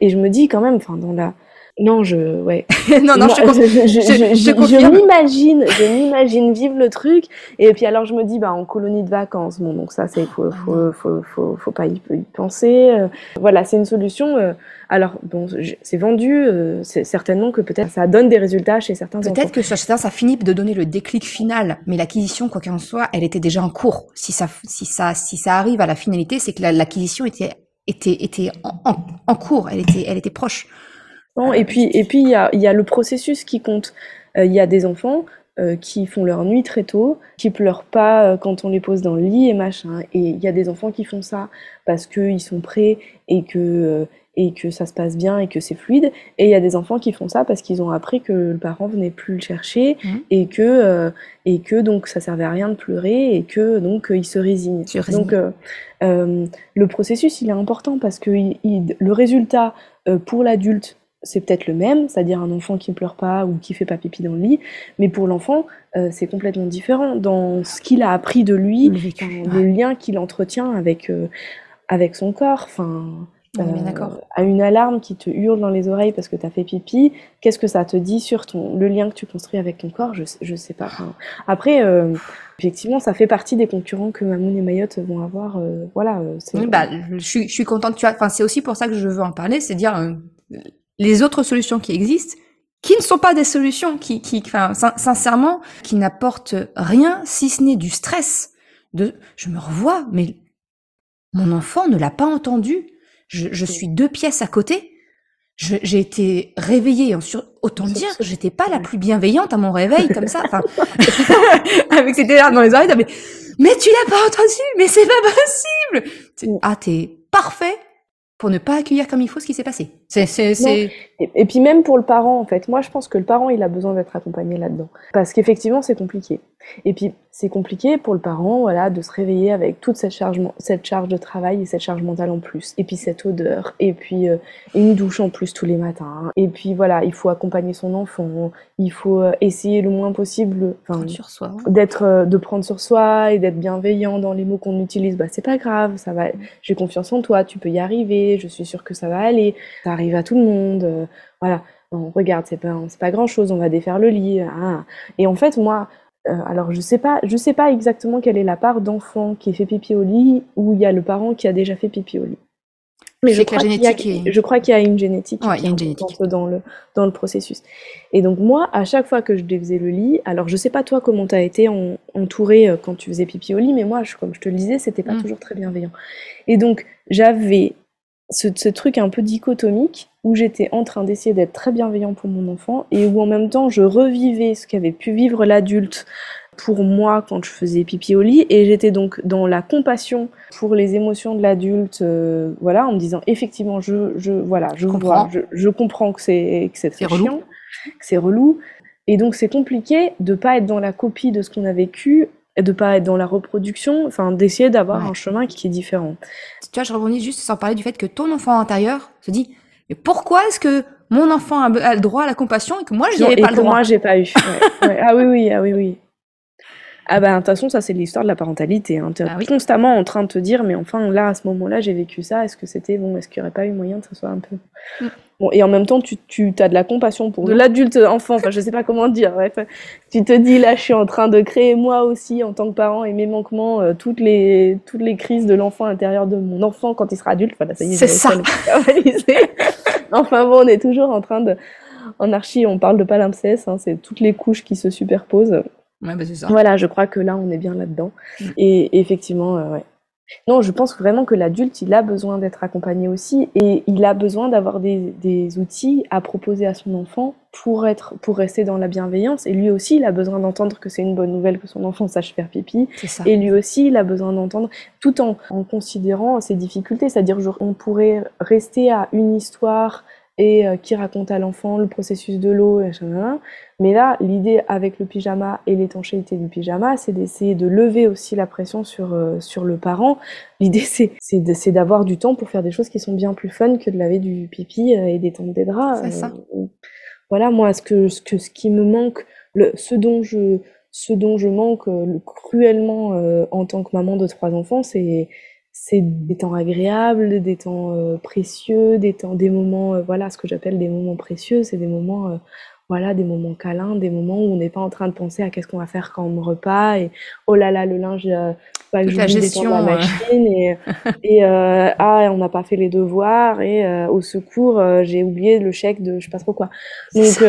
Et je me dis quand même, enfin, dans la Non, je, ouais. non, non, je, je, je, je m'imagine, je m'imagine vivre le truc. Et puis alors, je me dis, bah, en colonie de vacances, bon, donc ça, c'est, faut, ah faut, faut, faut, faut, pas y, penser. Euh. voilà, c'est une solution. Euh. alors, bon, c'est vendu, euh, c'est certainement que peut-être ça donne des résultats chez certains. Peut-être que chez certains, ça finit de donner le déclic final. Mais l'acquisition, quoi qu'il en soit, elle était déjà en cours. Si ça, si ça, si ça arrive à la finalité, c'est que l'acquisition était, était, était en, en, en cours. Elle était, elle était proche. Non, et puis et puis il y a, y a le processus qui compte. Euh, il y a des enfants euh, qui font leur nuit très tôt, qui pleurent pas euh, quand on les pose dans le lit et machin. Et il y a des enfants qui font ça parce qu'ils sont prêts et que et que ça se passe bien et que c'est fluide. Et il y a des enfants qui font ça parce qu'ils ont appris que le parent venait plus le chercher mmh. et que et que donc ça servait à rien de pleurer et que donc ils se résignent. Donc le processus il est important parce que le résultat pour l'adulte c'est peut-être le même, c'est-à-dire un enfant qui ne pleure pas ou qui fait pas pipi dans le lit, mais pour l'enfant, euh, c'est complètement différent dans ce qu'il a appris de lui, le, lien qu'il entretient avec, euh, avec son corps. Enfin, euh, à une alarme qui te hurle dans les oreilles parce que tu as fait pipi, qu'est-ce que ça te dit sur ton, le lien que tu construis avec ton corps? Je ne sais pas. après, effectivement, ça fait partie des concurrents que Mamoun et Mayotte vont avoir. voilà. bah, je, suis, je suis contente. Tu Enfin, c'est aussi pour ça que je veux en parler, c'est dire les autres solutions qui existent, qui ne sont pas des solutions, qui, qui enfin, sincèrement, qui n'apportent rien si ce n'est du stress. De, je me revois, mais mon enfant ne l'a pas entendu. Je, je, suis deux pièces à côté. J'ai été réveillée, sur, autant dire, j'étais pas la plus bienveillante à mon réveil comme ça, enfin, avec cette larmes dans les oreilles, mais, mais tu l'as pas entendu, mais c'est pas possible. Ah, t'es parfait, pour ne pas accueillir comme il faut ce qui s'est passé. C'est, c'est, c'est... Et, puis même pour le parent, en fait, moi je pense que le parent, il a besoin d'être accompagné là-dedans. Parce qu'effectivement, c'est compliqué. Et puis, c'est compliqué pour le parent, voilà, de se réveiller avec toute cette charge, cette charge de travail et cette charge mentale en plus. Et puis cette odeur, et puis euh, une douche en plus tous les matins. Et puis voilà, il faut accompagner son enfant, il faut euh, essayer le moins possible, sur soi, d'être, euh, de prendre sur soi et d'être bienveillant dans les mots qu'on utilise. Bah c'est pas grave, ça va. J'ai confiance en toi, tu peux y arriver. Je suis sûre que ça va aller. Ça arrive à tout le monde. voilà. regarde, c'est pas, c'est pas grand chose. On va défaire le lit. Hein. Et en fait, moi euh, alors je sais pas, je sais pas exactement quelle est la part d'enfant qui fait pipi au lit ou il y a le parent qui a déjà fait pipi au lit. Mais je crois, je crois, qu'il y a une génétique qui est importante dans le, dans le processus. Et donc moi, à chaque fois que je défaisais le lit, alors je sais pas toi comment tu as été entouré euh, quand tu faisais pipi au lit, mais moi, comme je te le disais, c'était pas mm. toujours très bienveillant. Et donc j'avais ce, ce, truc un peu dichotomique où j'étais en train d'essayer d'être très bienveillant pour mon enfant et où en même temps je revivais ce qu'avait pu vivre l'adulte pour moi quand je faisais pipi au lit. Et j'étais donc dans la compassion pour les émotions de l'adulte euh, voilà en me disant effectivement je je voilà je comprends. je, je, comprends que c'est que c'est très chiant que c'est relou. Et donc c'est compliqué de pas être dans la copie de ce qu'on a vécu de pas être dans la reproduction, enfin d'essayer d'avoir un chemin qui est différent. Tu vois, je rebondis juste sans parler du fait que ton enfant intérieur se dit mais pourquoi est-ce que mon enfant a, le droit à la compassion et que moi je n'y avais pas le droit? Moi j'ai pas eu. Ah oui oui ah oui oui. Ah bah de toute façon ça c'est l'histoire de la parentalité. Hein. Tu es ah constamment en train de te dire mais enfin là à ce moment-là j'ai vécu ça. Est-ce que c'était bon? Est-ce qu'il n'y aurait pas eu moyen que ça soit un peu mm. Bon, et en même temps, tu, tu as de la compassion pour de l'adulte enfant, enfin je sais pas comment dire, bref. Tu te dis là, je suis en train de créer moi aussi en tant que parent et mes manquements, euh, toutes les toutes les crises de l'enfant intérieur de mon enfant quand il sera adulte. Enfin, ça y est, c'est ça. enfin bon, on est toujours en train de, en archi, on parle de palimpseste, hein, c'est toutes les couches qui se superposent. Ouais, bah c'est ça. Voilà, je crois que là, on est bien là-dedans. Mm. Et, effectivement, euh, ouais. Non, je pense vraiment que l'adulte, il a besoin d'être accompagné aussi et il a besoin d'avoir des, des, outils à proposer à son enfant pour être, pour rester dans la bienveillance. Et lui aussi, il a besoin d'entendre que c'est une bonne nouvelle que son enfant sache faire pipi. Et lui aussi, il a besoin d'entendre, tout en, en considérant ses difficultés. C'est-à-dire, on pourrait rester à une histoire et euh, qui raconte à l'enfant le processus de l'eau, mais là, l'idée avec le pyjama et l'étanchéité du pyjama, c'est d'essayer de lever aussi la pression sur, euh, sur le parent. L'idée, c'est d'avoir du temps pour faire des choses qui sont bien plus fun que de laver du pipi euh, et d'étendre des draps. C'est ça. voilà, moi, ce, que, ce, que, ce qui me manque, le, ce dont je, ce dont je manque cruellement en tant que maman de trois enfants, c'est c'est des temps agréables, des temps euh, précieux, des temps, des moments, euh, voilà, ce que j'appelle des moments précieux, c'est des moments, euh, voilà, des moments câlins, des moments où on n'est pas en train de penser à qu'est-ce qu'on va faire quand on repas et oh là là, le linge, pas que la gestion, la machine et, et ah, on n'a pas fait les devoirs et au secours, j'ai oublié le chèque de je sais pas trop quoi. Donc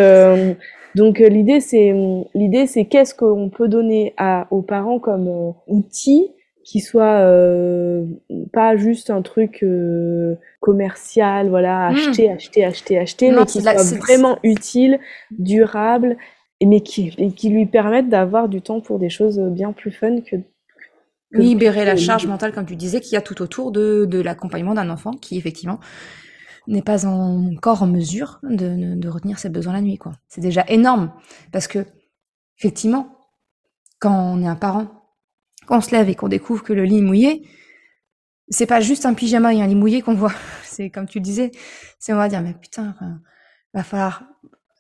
donc l'idée c'est l'idée c'est qu'est-ce qu'on peut donner à, aux parents comme outil qui soit euh, pas juste un truc euh, commercial, voilà, acheter, acheter, acheter, acheter, mais qui soit vraiment utile, durable, et mais qui, et qui lui permette d'avoir du temps pour des choses bien plus fun que, libérer la charge mentale, comme tu disais, qu'il y a tout autour de, de l'accompagnement d'un enfant qui effectivement n'est pas encore en mesure de, de retenir ses besoins la nuit, quoi. C'est déjà énorme parce que effectivement, quand on est un parent quand on se lève et qu'on découvre que le lit est mouillé, c'est pas juste un pyjama et un lit mouillé qu'on voit. C'est comme tu le disais, c'est on va dire mais putain, enfin, va falloir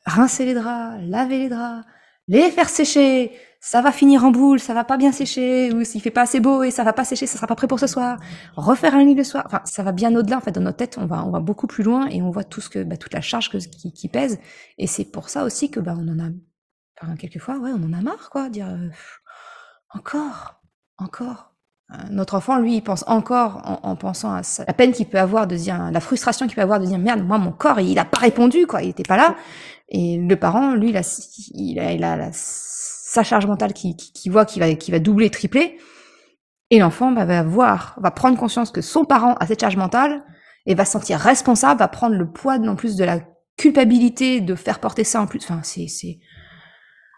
rincer les draps, laver les draps, les faire sécher. Ça va finir en boule, ça va pas bien sécher, ou s'il fait pas assez beau et ça va pas sécher, ça sera pas prêt pour ce soir. Refaire un lit le soir, enfin ça va bien au-delà en fait dans notre tête, on va on va beaucoup plus loin et on voit tout ce que bah, toute la charge que, qui, qui pèse. Et c'est pour ça aussi que bah on en a, enfin, quelquefois ouais on en a marre quoi, dire euh, encore, encore. Notre enfant, lui, il pense encore en, pensant à la peine qu'il peut avoir de dire, la frustration qu'il peut avoir de dire merde, moi mon corps, il a pas répondu, quoi, il était pas là. Et le parent, lui, il a, il a, sa charge mentale qui, qui, voit qu'il va, qui va doubler, tripler. Et l'enfant bah, va voir, va prendre conscience que son parent a cette charge mentale et va se sentir responsable, va prendre le poids en plus de la culpabilité de faire porter ça en plus. Enfin, c'est, c'est.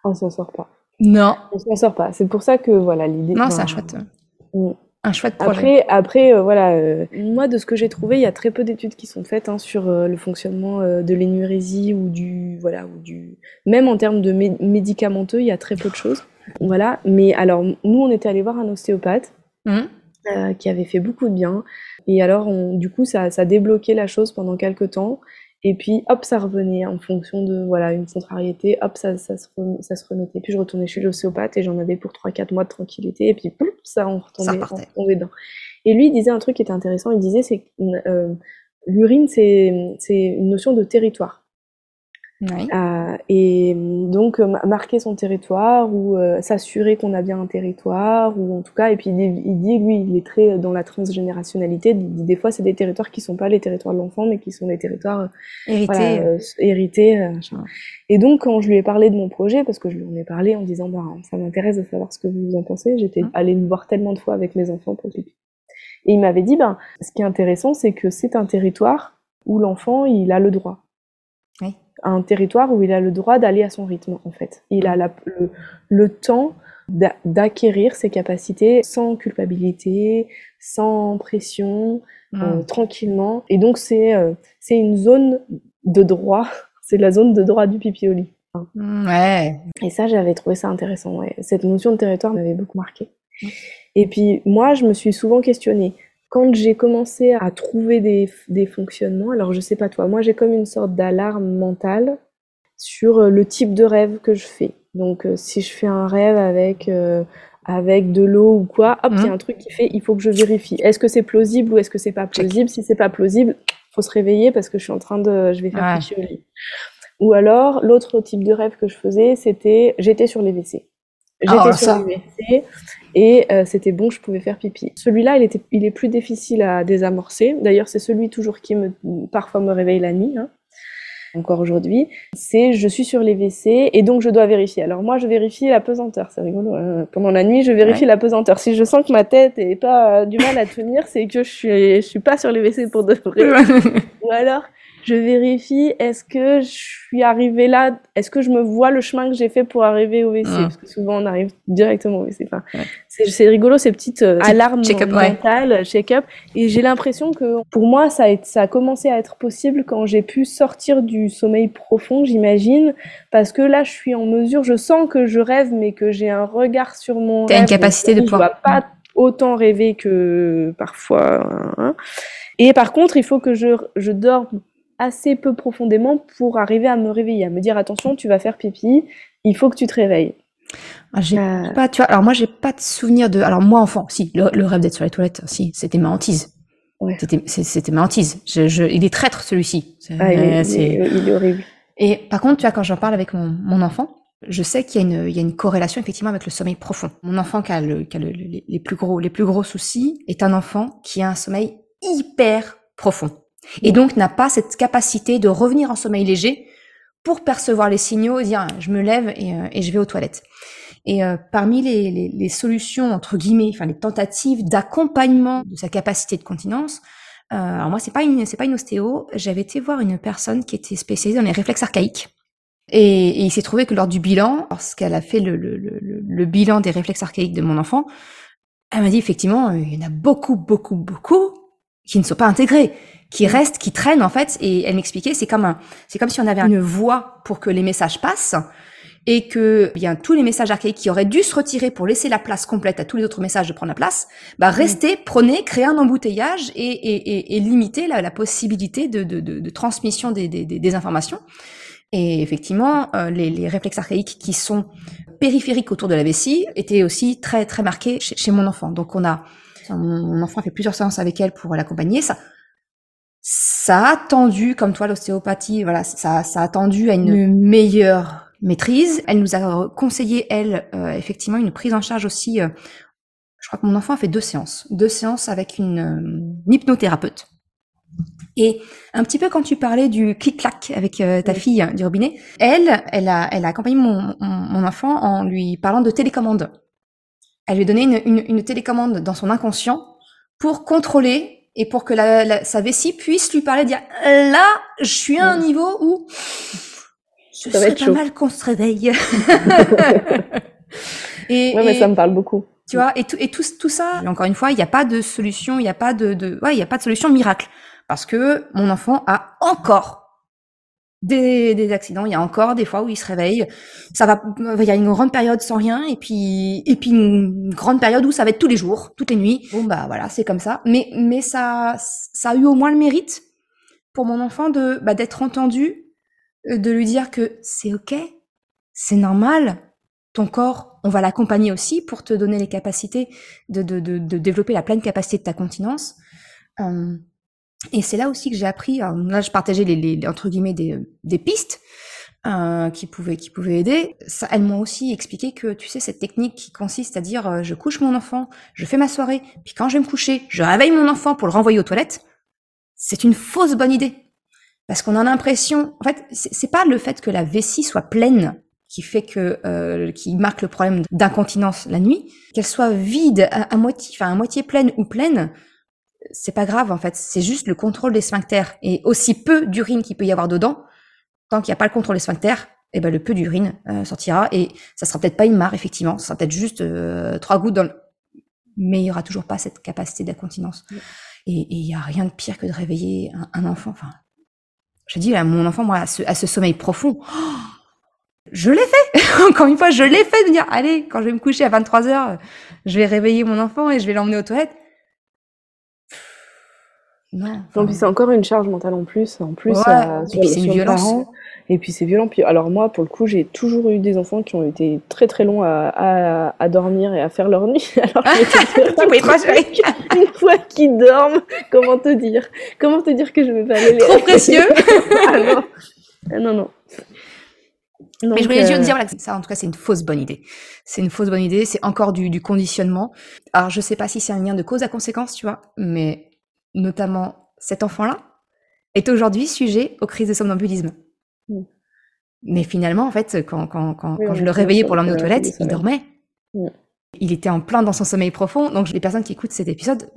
On s'en sort pas. Non. On s'en sort pas. C'est pour ça que voilà l'idée. Non, c'est un chouette. Mm. Un chouette projet. Après, après euh, voilà, euh, moi de ce que j'ai trouvé, il y a très peu d'études qui sont faites hein, sur euh, le fonctionnement de l'énurésie ou du voilà ou du même en termes de médicamenteux, il y a très peu de choses. Voilà. Mais alors nous, on était allé voir un ostéopathe mmh. qui avait fait beaucoup de bien. Et alors, on, du coup, ça, ça a débloqué la chose pendant quelques temps. Et puis, hop, ça revenait en fonction de, voilà, une contrariété, hop, ça, ça, se, ça se remettait. Puis je retournais chez l'ostéopathe et j'en avais pour 3-4 mois de tranquillité. Et puis, ça, on retombait, dedans. Et lui, il disait un truc qui était intéressant. Il disait, c'est euh, l'urine, c'est une notion de territoire. Euh, et donc euh, marquer son territoire ou euh, s'assurer qu'on a bien un territoire ou en tout cas et puis il dit, lui il est très dans la transgénérationnalité. Des fois c'est des territoires qui sont pas les territoires de l'enfant mais qui sont des territoires hérités. hérités et donc quand je lui ai parlé de mon projet parce que je lui en ai parlé en disant bah ça m'intéresse de savoir ce que vous en pensez j'étais mmh. allée le voir tellement de fois avec mes enfants pour et il m'avait dit ben ce qui est intéressant c'est que c'est un territoire où l'enfant il a le droit un territoire où il a le droit d'aller à son rythme, en fait. Il a le, temps d'acquérir ses capacités sans culpabilité, sans pression, euh, tranquillement. Et donc, c'est euh, c'est une zone de droit. C'est la zone de droit du pipi au lit. Hmm, ouais. Et ça, j'avais trouvé ça intéressant. Cette notion de territoire m'avait beaucoup marqué. Et puis, moi, je me suis souvent questionnée. Quand j'ai commencé à trouver des, des, fonctionnements, alors je sais pas toi, moi j'ai comme une sorte d'alarme mentale sur euh, le type de rêve que je fais. Donc euh, si je fais un rêve avec euh, avec de l'eau ou quoi, hop, il y a un truc qui fait, il faut que je vérifie. Est-ce que c'est plausible ou est-ce que c'est pas plausible? Si c'est pas plausible, faut se réveiller parce que je suis en train de, je vais faire ouais. au lit. Ou alors l'autre type de rêve que je faisais, c'était j'étais sur les WC. J'étais oh, sur les WC et euh, c'était bon, je pouvais faire pipi. Celui-là, il, était, il est plus difficile à désamorcer. D'ailleurs, c'est celui toujours qui me, parfois me réveille la nuit, hein, encore aujourd'hui. C'est je suis sur les WC et donc je dois vérifier. Alors moi, je vérifie la pesanteur. C'est rigolo. Hein. Pendant la nuit, je vérifie la pesanteur. Si je sens que ma tête est pas du mal à tenir, c'est que je suis, je suis pas sur les WC pour de vrai. Ou alors, je vérifie est-ce que je suis arrivée là, est-ce que je me vois le chemin que j'ai fait pour arriver au WC, parce que souvent on arrive directement au WC. Enfin, c'est rigolo ces petites euh, alarmes mentales, check-up. Et j'ai l'impression que pour moi ça a, ça a commencé à être possible quand j'ai pu sortir du sommeil profond, j'imagine, parce que là je suis en mesure, je sens que je rêve, mais que j'ai un regard sur mon. T'as une capacité de pouvoir. pas autant rêver que parfois. Hein. Et par contre, il faut que je, je dorme assez peu profondément pour arriver à me réveiller, à me dire attention, tu vas faire pipi, il faut que tu te réveilles. ah, j'ai pas, tu vois, alors moi j'ai pas de souvenir de, alors moi enfant, si, le, rêve d'être sur les toilettes, si, c'était ma hantise. Ouais. C'était, ma hantise. Je, je, il est traître celui-ci. Ah, il, est, il, est, horrible. Et par contre, tu vois, quand j'en parle avec mon, mon enfant, je sais qu'il y, a une, il y a une corrélation effectivement avec le sommeil profond. Mon enfant qui a, le, qui a le, les, plus gros, les plus gros soucis est un enfant qui a un sommeil hyper profond. Et donc n'a pas cette capacité de revenir en sommeil léger pour percevoir les signaux dire je me lève et, euh, et je vais aux toilettes. Et euh, parmi les, solutions entre guillemets, enfin les tentatives d'accompagnement de sa capacité de continence, euh, alors moi c'est pas une c'est pas une ostéo, j'avais été voir une personne qui était spécialisée dans les réflexes archaïques. Et, il s'est trouvé que lors du bilan, lorsqu'elle a fait le, le, bilan des réflexes archaïques de mon enfant, elle m'a dit effectivement il y en a beaucoup beaucoup beaucoup qui ne sont pas intégrés qui restent, qui traînent en fait. Et elle m'expliquait, c'est comme un, c'est comme si on avait une voie pour que les messages passent et que bien tous les messages archaïques qui auraient dû se retirer pour laisser la place complète à tous les autres messages de prendre la place, bah restez, prenez, créez un embouteillage et, et, et, et limiter la, la possibilité de, de, de, de transmission des, des, des, informations. Et effectivement, euh, les, les, réflexes archaïques qui sont périphériques autour de la vessie étaient aussi très très marqués chez, chez mon enfant. Donc on a, mon enfant a fait plusieurs séances avec elle pour l'accompagner. Ça, ça a tendu, comme toi l'ostéopathie, voilà, ça, ça a tendu à une meilleure maîtrise. Elle nous a conseillé, elle, euh, effectivement, une prise en charge aussi. Euh, je crois que mon enfant a fait deux séances, deux séances avec une, euh, hypnothérapeute. Et un petit peu quand tu parlais du clic-clac avec ta fille du robinet, elle, elle a, elle a accompagné mon, mon, enfant en lui parlant de télécommande. Elle lui donné une, une, une télécommande dans son inconscient pour contrôler et pour que la, sa vessie puisse lui parler, dire là, je suis à un niveau où ce serait pas mal qu'on se réveille. et, ouais, mais ça me parle beaucoup. Tu vois, et tout, et tout, tout ça, encore une fois, il n'y a pas de solution, il n'y a pas de, de ouais, il y a pas de solution miracle. Parce que mon enfant a encore des, des accidents, il y a encore des fois où il se réveille, ça va, il y a une grande période sans rien, et puis, et puis une grande période où ça va être tous les jours, toutes les nuits. Bon, bah voilà, c'est comme ça. Mais, mais ça, ça a eu au moins le mérite pour mon enfant de, bah, d'être entendu euh, de lui dire que c'est ok, c'est normal, ton corps, on va l'accompagner aussi pour te donner les capacités de, de, de, de développer la pleine capacité de ta continence. Euh, et c'est là aussi que j'ai appris, là je partageais les, les, entre guillemets des, des pistes euh, qui pouvaient qui pouvaient aider. Ça, elles m'ont aussi expliqué que tu sais cette technique qui consiste à dire euh, je couche mon enfant, je fais ma soirée, puis quand je vais me coucher, je réveille mon enfant pour le renvoyer aux toilettes. C'est une fausse bonne idée. Parce qu'on a l'impression, en fait, c'est pas le fait que la vessie soit pleine qui fait que euh, qui marque le problème d'incontinence la nuit, qu'elle soit vide à, moitié, enfin à moitié pleine ou pleine, c'est pas grave en fait. C'est juste le contrôle des sphincters et aussi peu d'urine qu'il peut y avoir dedans, tant qu'il n'y a pas le contrôle des sphincters, et eh ben le peu d'urine euh, sortira et ça sera peut-être pas une mare effectivement, ça sera peut-être juste euh, trois gouttes dans le... mais il y aura toujours pas cette capacité d'incontinence. Et il y a rien de pire que de réveiller un, un enfant. Enfin, je dis à mon enfant, moi, à ce, sommeil profond, je l'ai fait. Encore une fois, je l'ai fait de dire, allez, quand je vais me coucher à 23 heures, je vais réveiller mon enfant et je vais l'emmener aux toilettes. Non. Non, puis c'est encore une charge mentale en plus, en plus, euh, et puis c'est une violence. Et puis c'est violent. Puis, alors moi, pour le coup, j'ai toujours eu des enfants qui ont été très très longs à, à, dormir et à faire leur nuit. Alors que une fois qu'ils dorment, comment te dire? Comment te dire que je vais pas aller les Trop précieux ah non. Ah non, non. Mais je voulais juste euh, dire, voilà, ça en tout cas c'est une fausse bonne idée. C'est une fausse bonne idée, c'est encore du, du conditionnement. Alors je sais pas si c'est un lien de cause à conséquence, tu vois, mais notamment cet enfant-là est aujourd'hui sujet aux crises de somnambulisme. Mm. Mais finalement, en fait, quand, quand, quand, quand je le réveillais pour l'emmener aux toilettes, il dormait. Mm. Il était en plein dans son sommeil profond. Donc, les personnes qui écoutent cet épisode,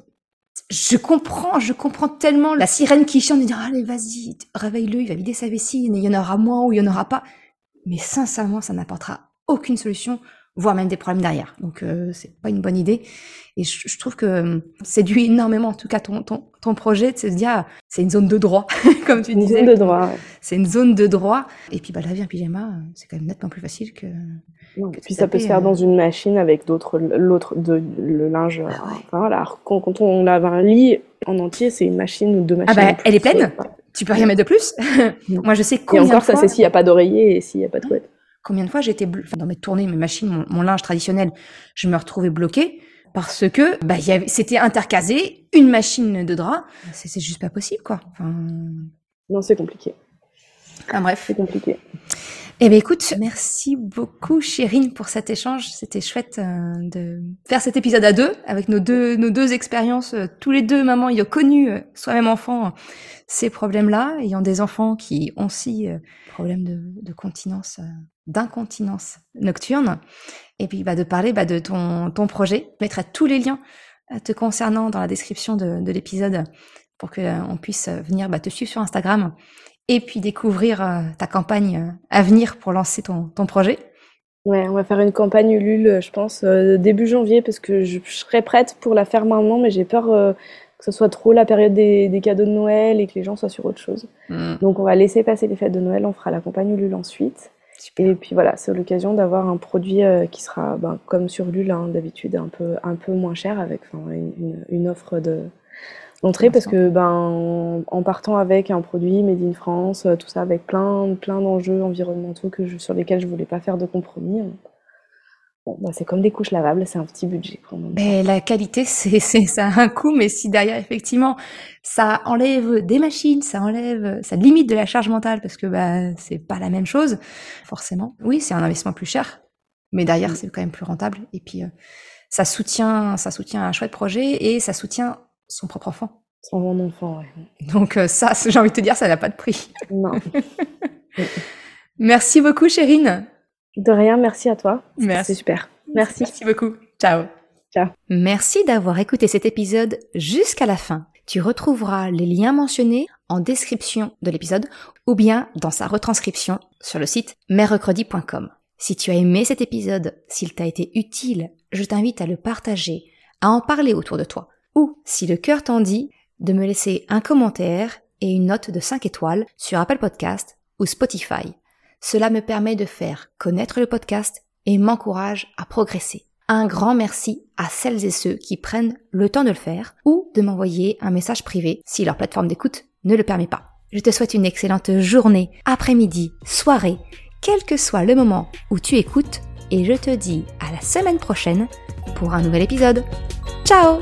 je comprends, je comprends tellement la sirène qui chante de dire, allez, vas-y, réveille-le, il va vider sa vessie, il y en aura moins ou il y en aura pas. Mais sincèrement, ça n'apportera aucune solution voire même des problèmes derrière. Donc euh, c'est pas une bonne idée. Et je, je trouve que euh, séduit énormément, en tout cas ton, ton, ton projet, de se dire ah, c'est une zone de droit, comme tu une disais. Une zone de droit. C'est une zone de droit. Et puis bah la vie en pyjama, c'est quand même nettement plus facile que. Non, puis ça peut se faire euh... dans une machine avec d'autres, l'autre, de le linge. Ah ouais. Enfin, voilà. Quand, quand on lave un lit en entier, c'est une machine ou deux machines. Ah bah elle est pleine. Tu peux rien mettre de plus. Moi je sais combien Et encore ça c'est s'il n'y a pas d'oreiller et s'il n'y a pas de couette. Combien de fois j'étais dans mes tournées, mes machines, mon, linge traditionnel, je me retrouvais bloquée parce que bah, c'était intercasé une machine de drap. C'est juste pas possible, quoi. Enfin... Non, c'est compliqué. Ah, bref. C'est compliqué. Eh bien, écoute, merci beaucoup, Chérine, pour cet échange. C'était chouette euh, de faire cet épisode à deux, avec nos deux, nos deux expériences, euh, tous les deux, maman ayant connu, euh, soi-même enfant, ces problèmes-là, ayant des enfants qui ont aussi problèmes de, de continence, d'incontinence nocturne. Et puis, bah, de parler bah, de ton, ton projet. Je mettrai tous les liens te concernant dans la description de, de l'épisode pour qu'on puisse venir bah, te suivre sur Instagram et puis découvrir euh, ta campagne euh, à venir pour lancer ton, ton, projet. Ouais, on va faire une campagne Ulule, euh, je pense, début janvier, parce que je, serais prête pour la faire maintenant, mais j'ai peur que ce soit trop la période des, des, cadeaux de Noël et que les gens soient sur autre chose. Hmm. Donc on va laisser passer les fêtes de Noël, on fera la campagne Ulule ensuite. Et puis voilà, c'est l'occasion d'avoir un produit qui sera, ben, comme sur Ulule hein, d'habitude, un peu, un peu moins cher, avec une, une offre de, L'entrée parce que ben en partant avec un produit made in France, euh, tout ça avec plein plein d'enjeux environnementaux que je, sur lesquels je voulais pas faire de compromis. Bon, ben, c'est comme des couches lavables, c'est un petit budget. Mais la qualité, c'est ça a un coût, mais si derrière effectivement ça enlève des machines, ça enlève, ça limite de la charge mentale parce que bah c'est pas la même chose, forcément. Oui, c'est un investissement plus cher, mais derrière c'est quand même plus rentable. Et puis euh, ça soutient, ça soutient un chouette projet et ça soutient son propre enfant. Son bon enfant, oui. Donc euh, ça, j'ai envie de te dire, ça n'a pas de prix. Non. merci beaucoup, Chérine. De rien, merci à toi. Merci. C'est super. Merci. Merci beaucoup. Ciao. Ciao. Merci d'avoir écouté cet épisode jusqu'à la fin. Tu retrouveras les liens mentionnés en description de l'épisode ou bien dans sa retranscription sur le site merrecredi.com. Si tu as aimé cet épisode, s'il t'a été utile, je t'invite à le partager, à en parler autour de toi ou, si le cœur t'en dit, de me laisser un commentaire et une note de 5 étoiles sur Apple Podcast ou Spotify. Cela me permet de faire connaître le podcast et m'encourage à progresser. Un grand merci à celles et ceux qui prennent le temps de le faire ou de m'envoyer un message privé si leur plateforme d'écoute ne le permet pas. Je te souhaite une excellente journée, après-midi, soirée, quel que soit le moment où tu écoutes et je te dis à la semaine prochaine pour un nouvel épisode. Ciao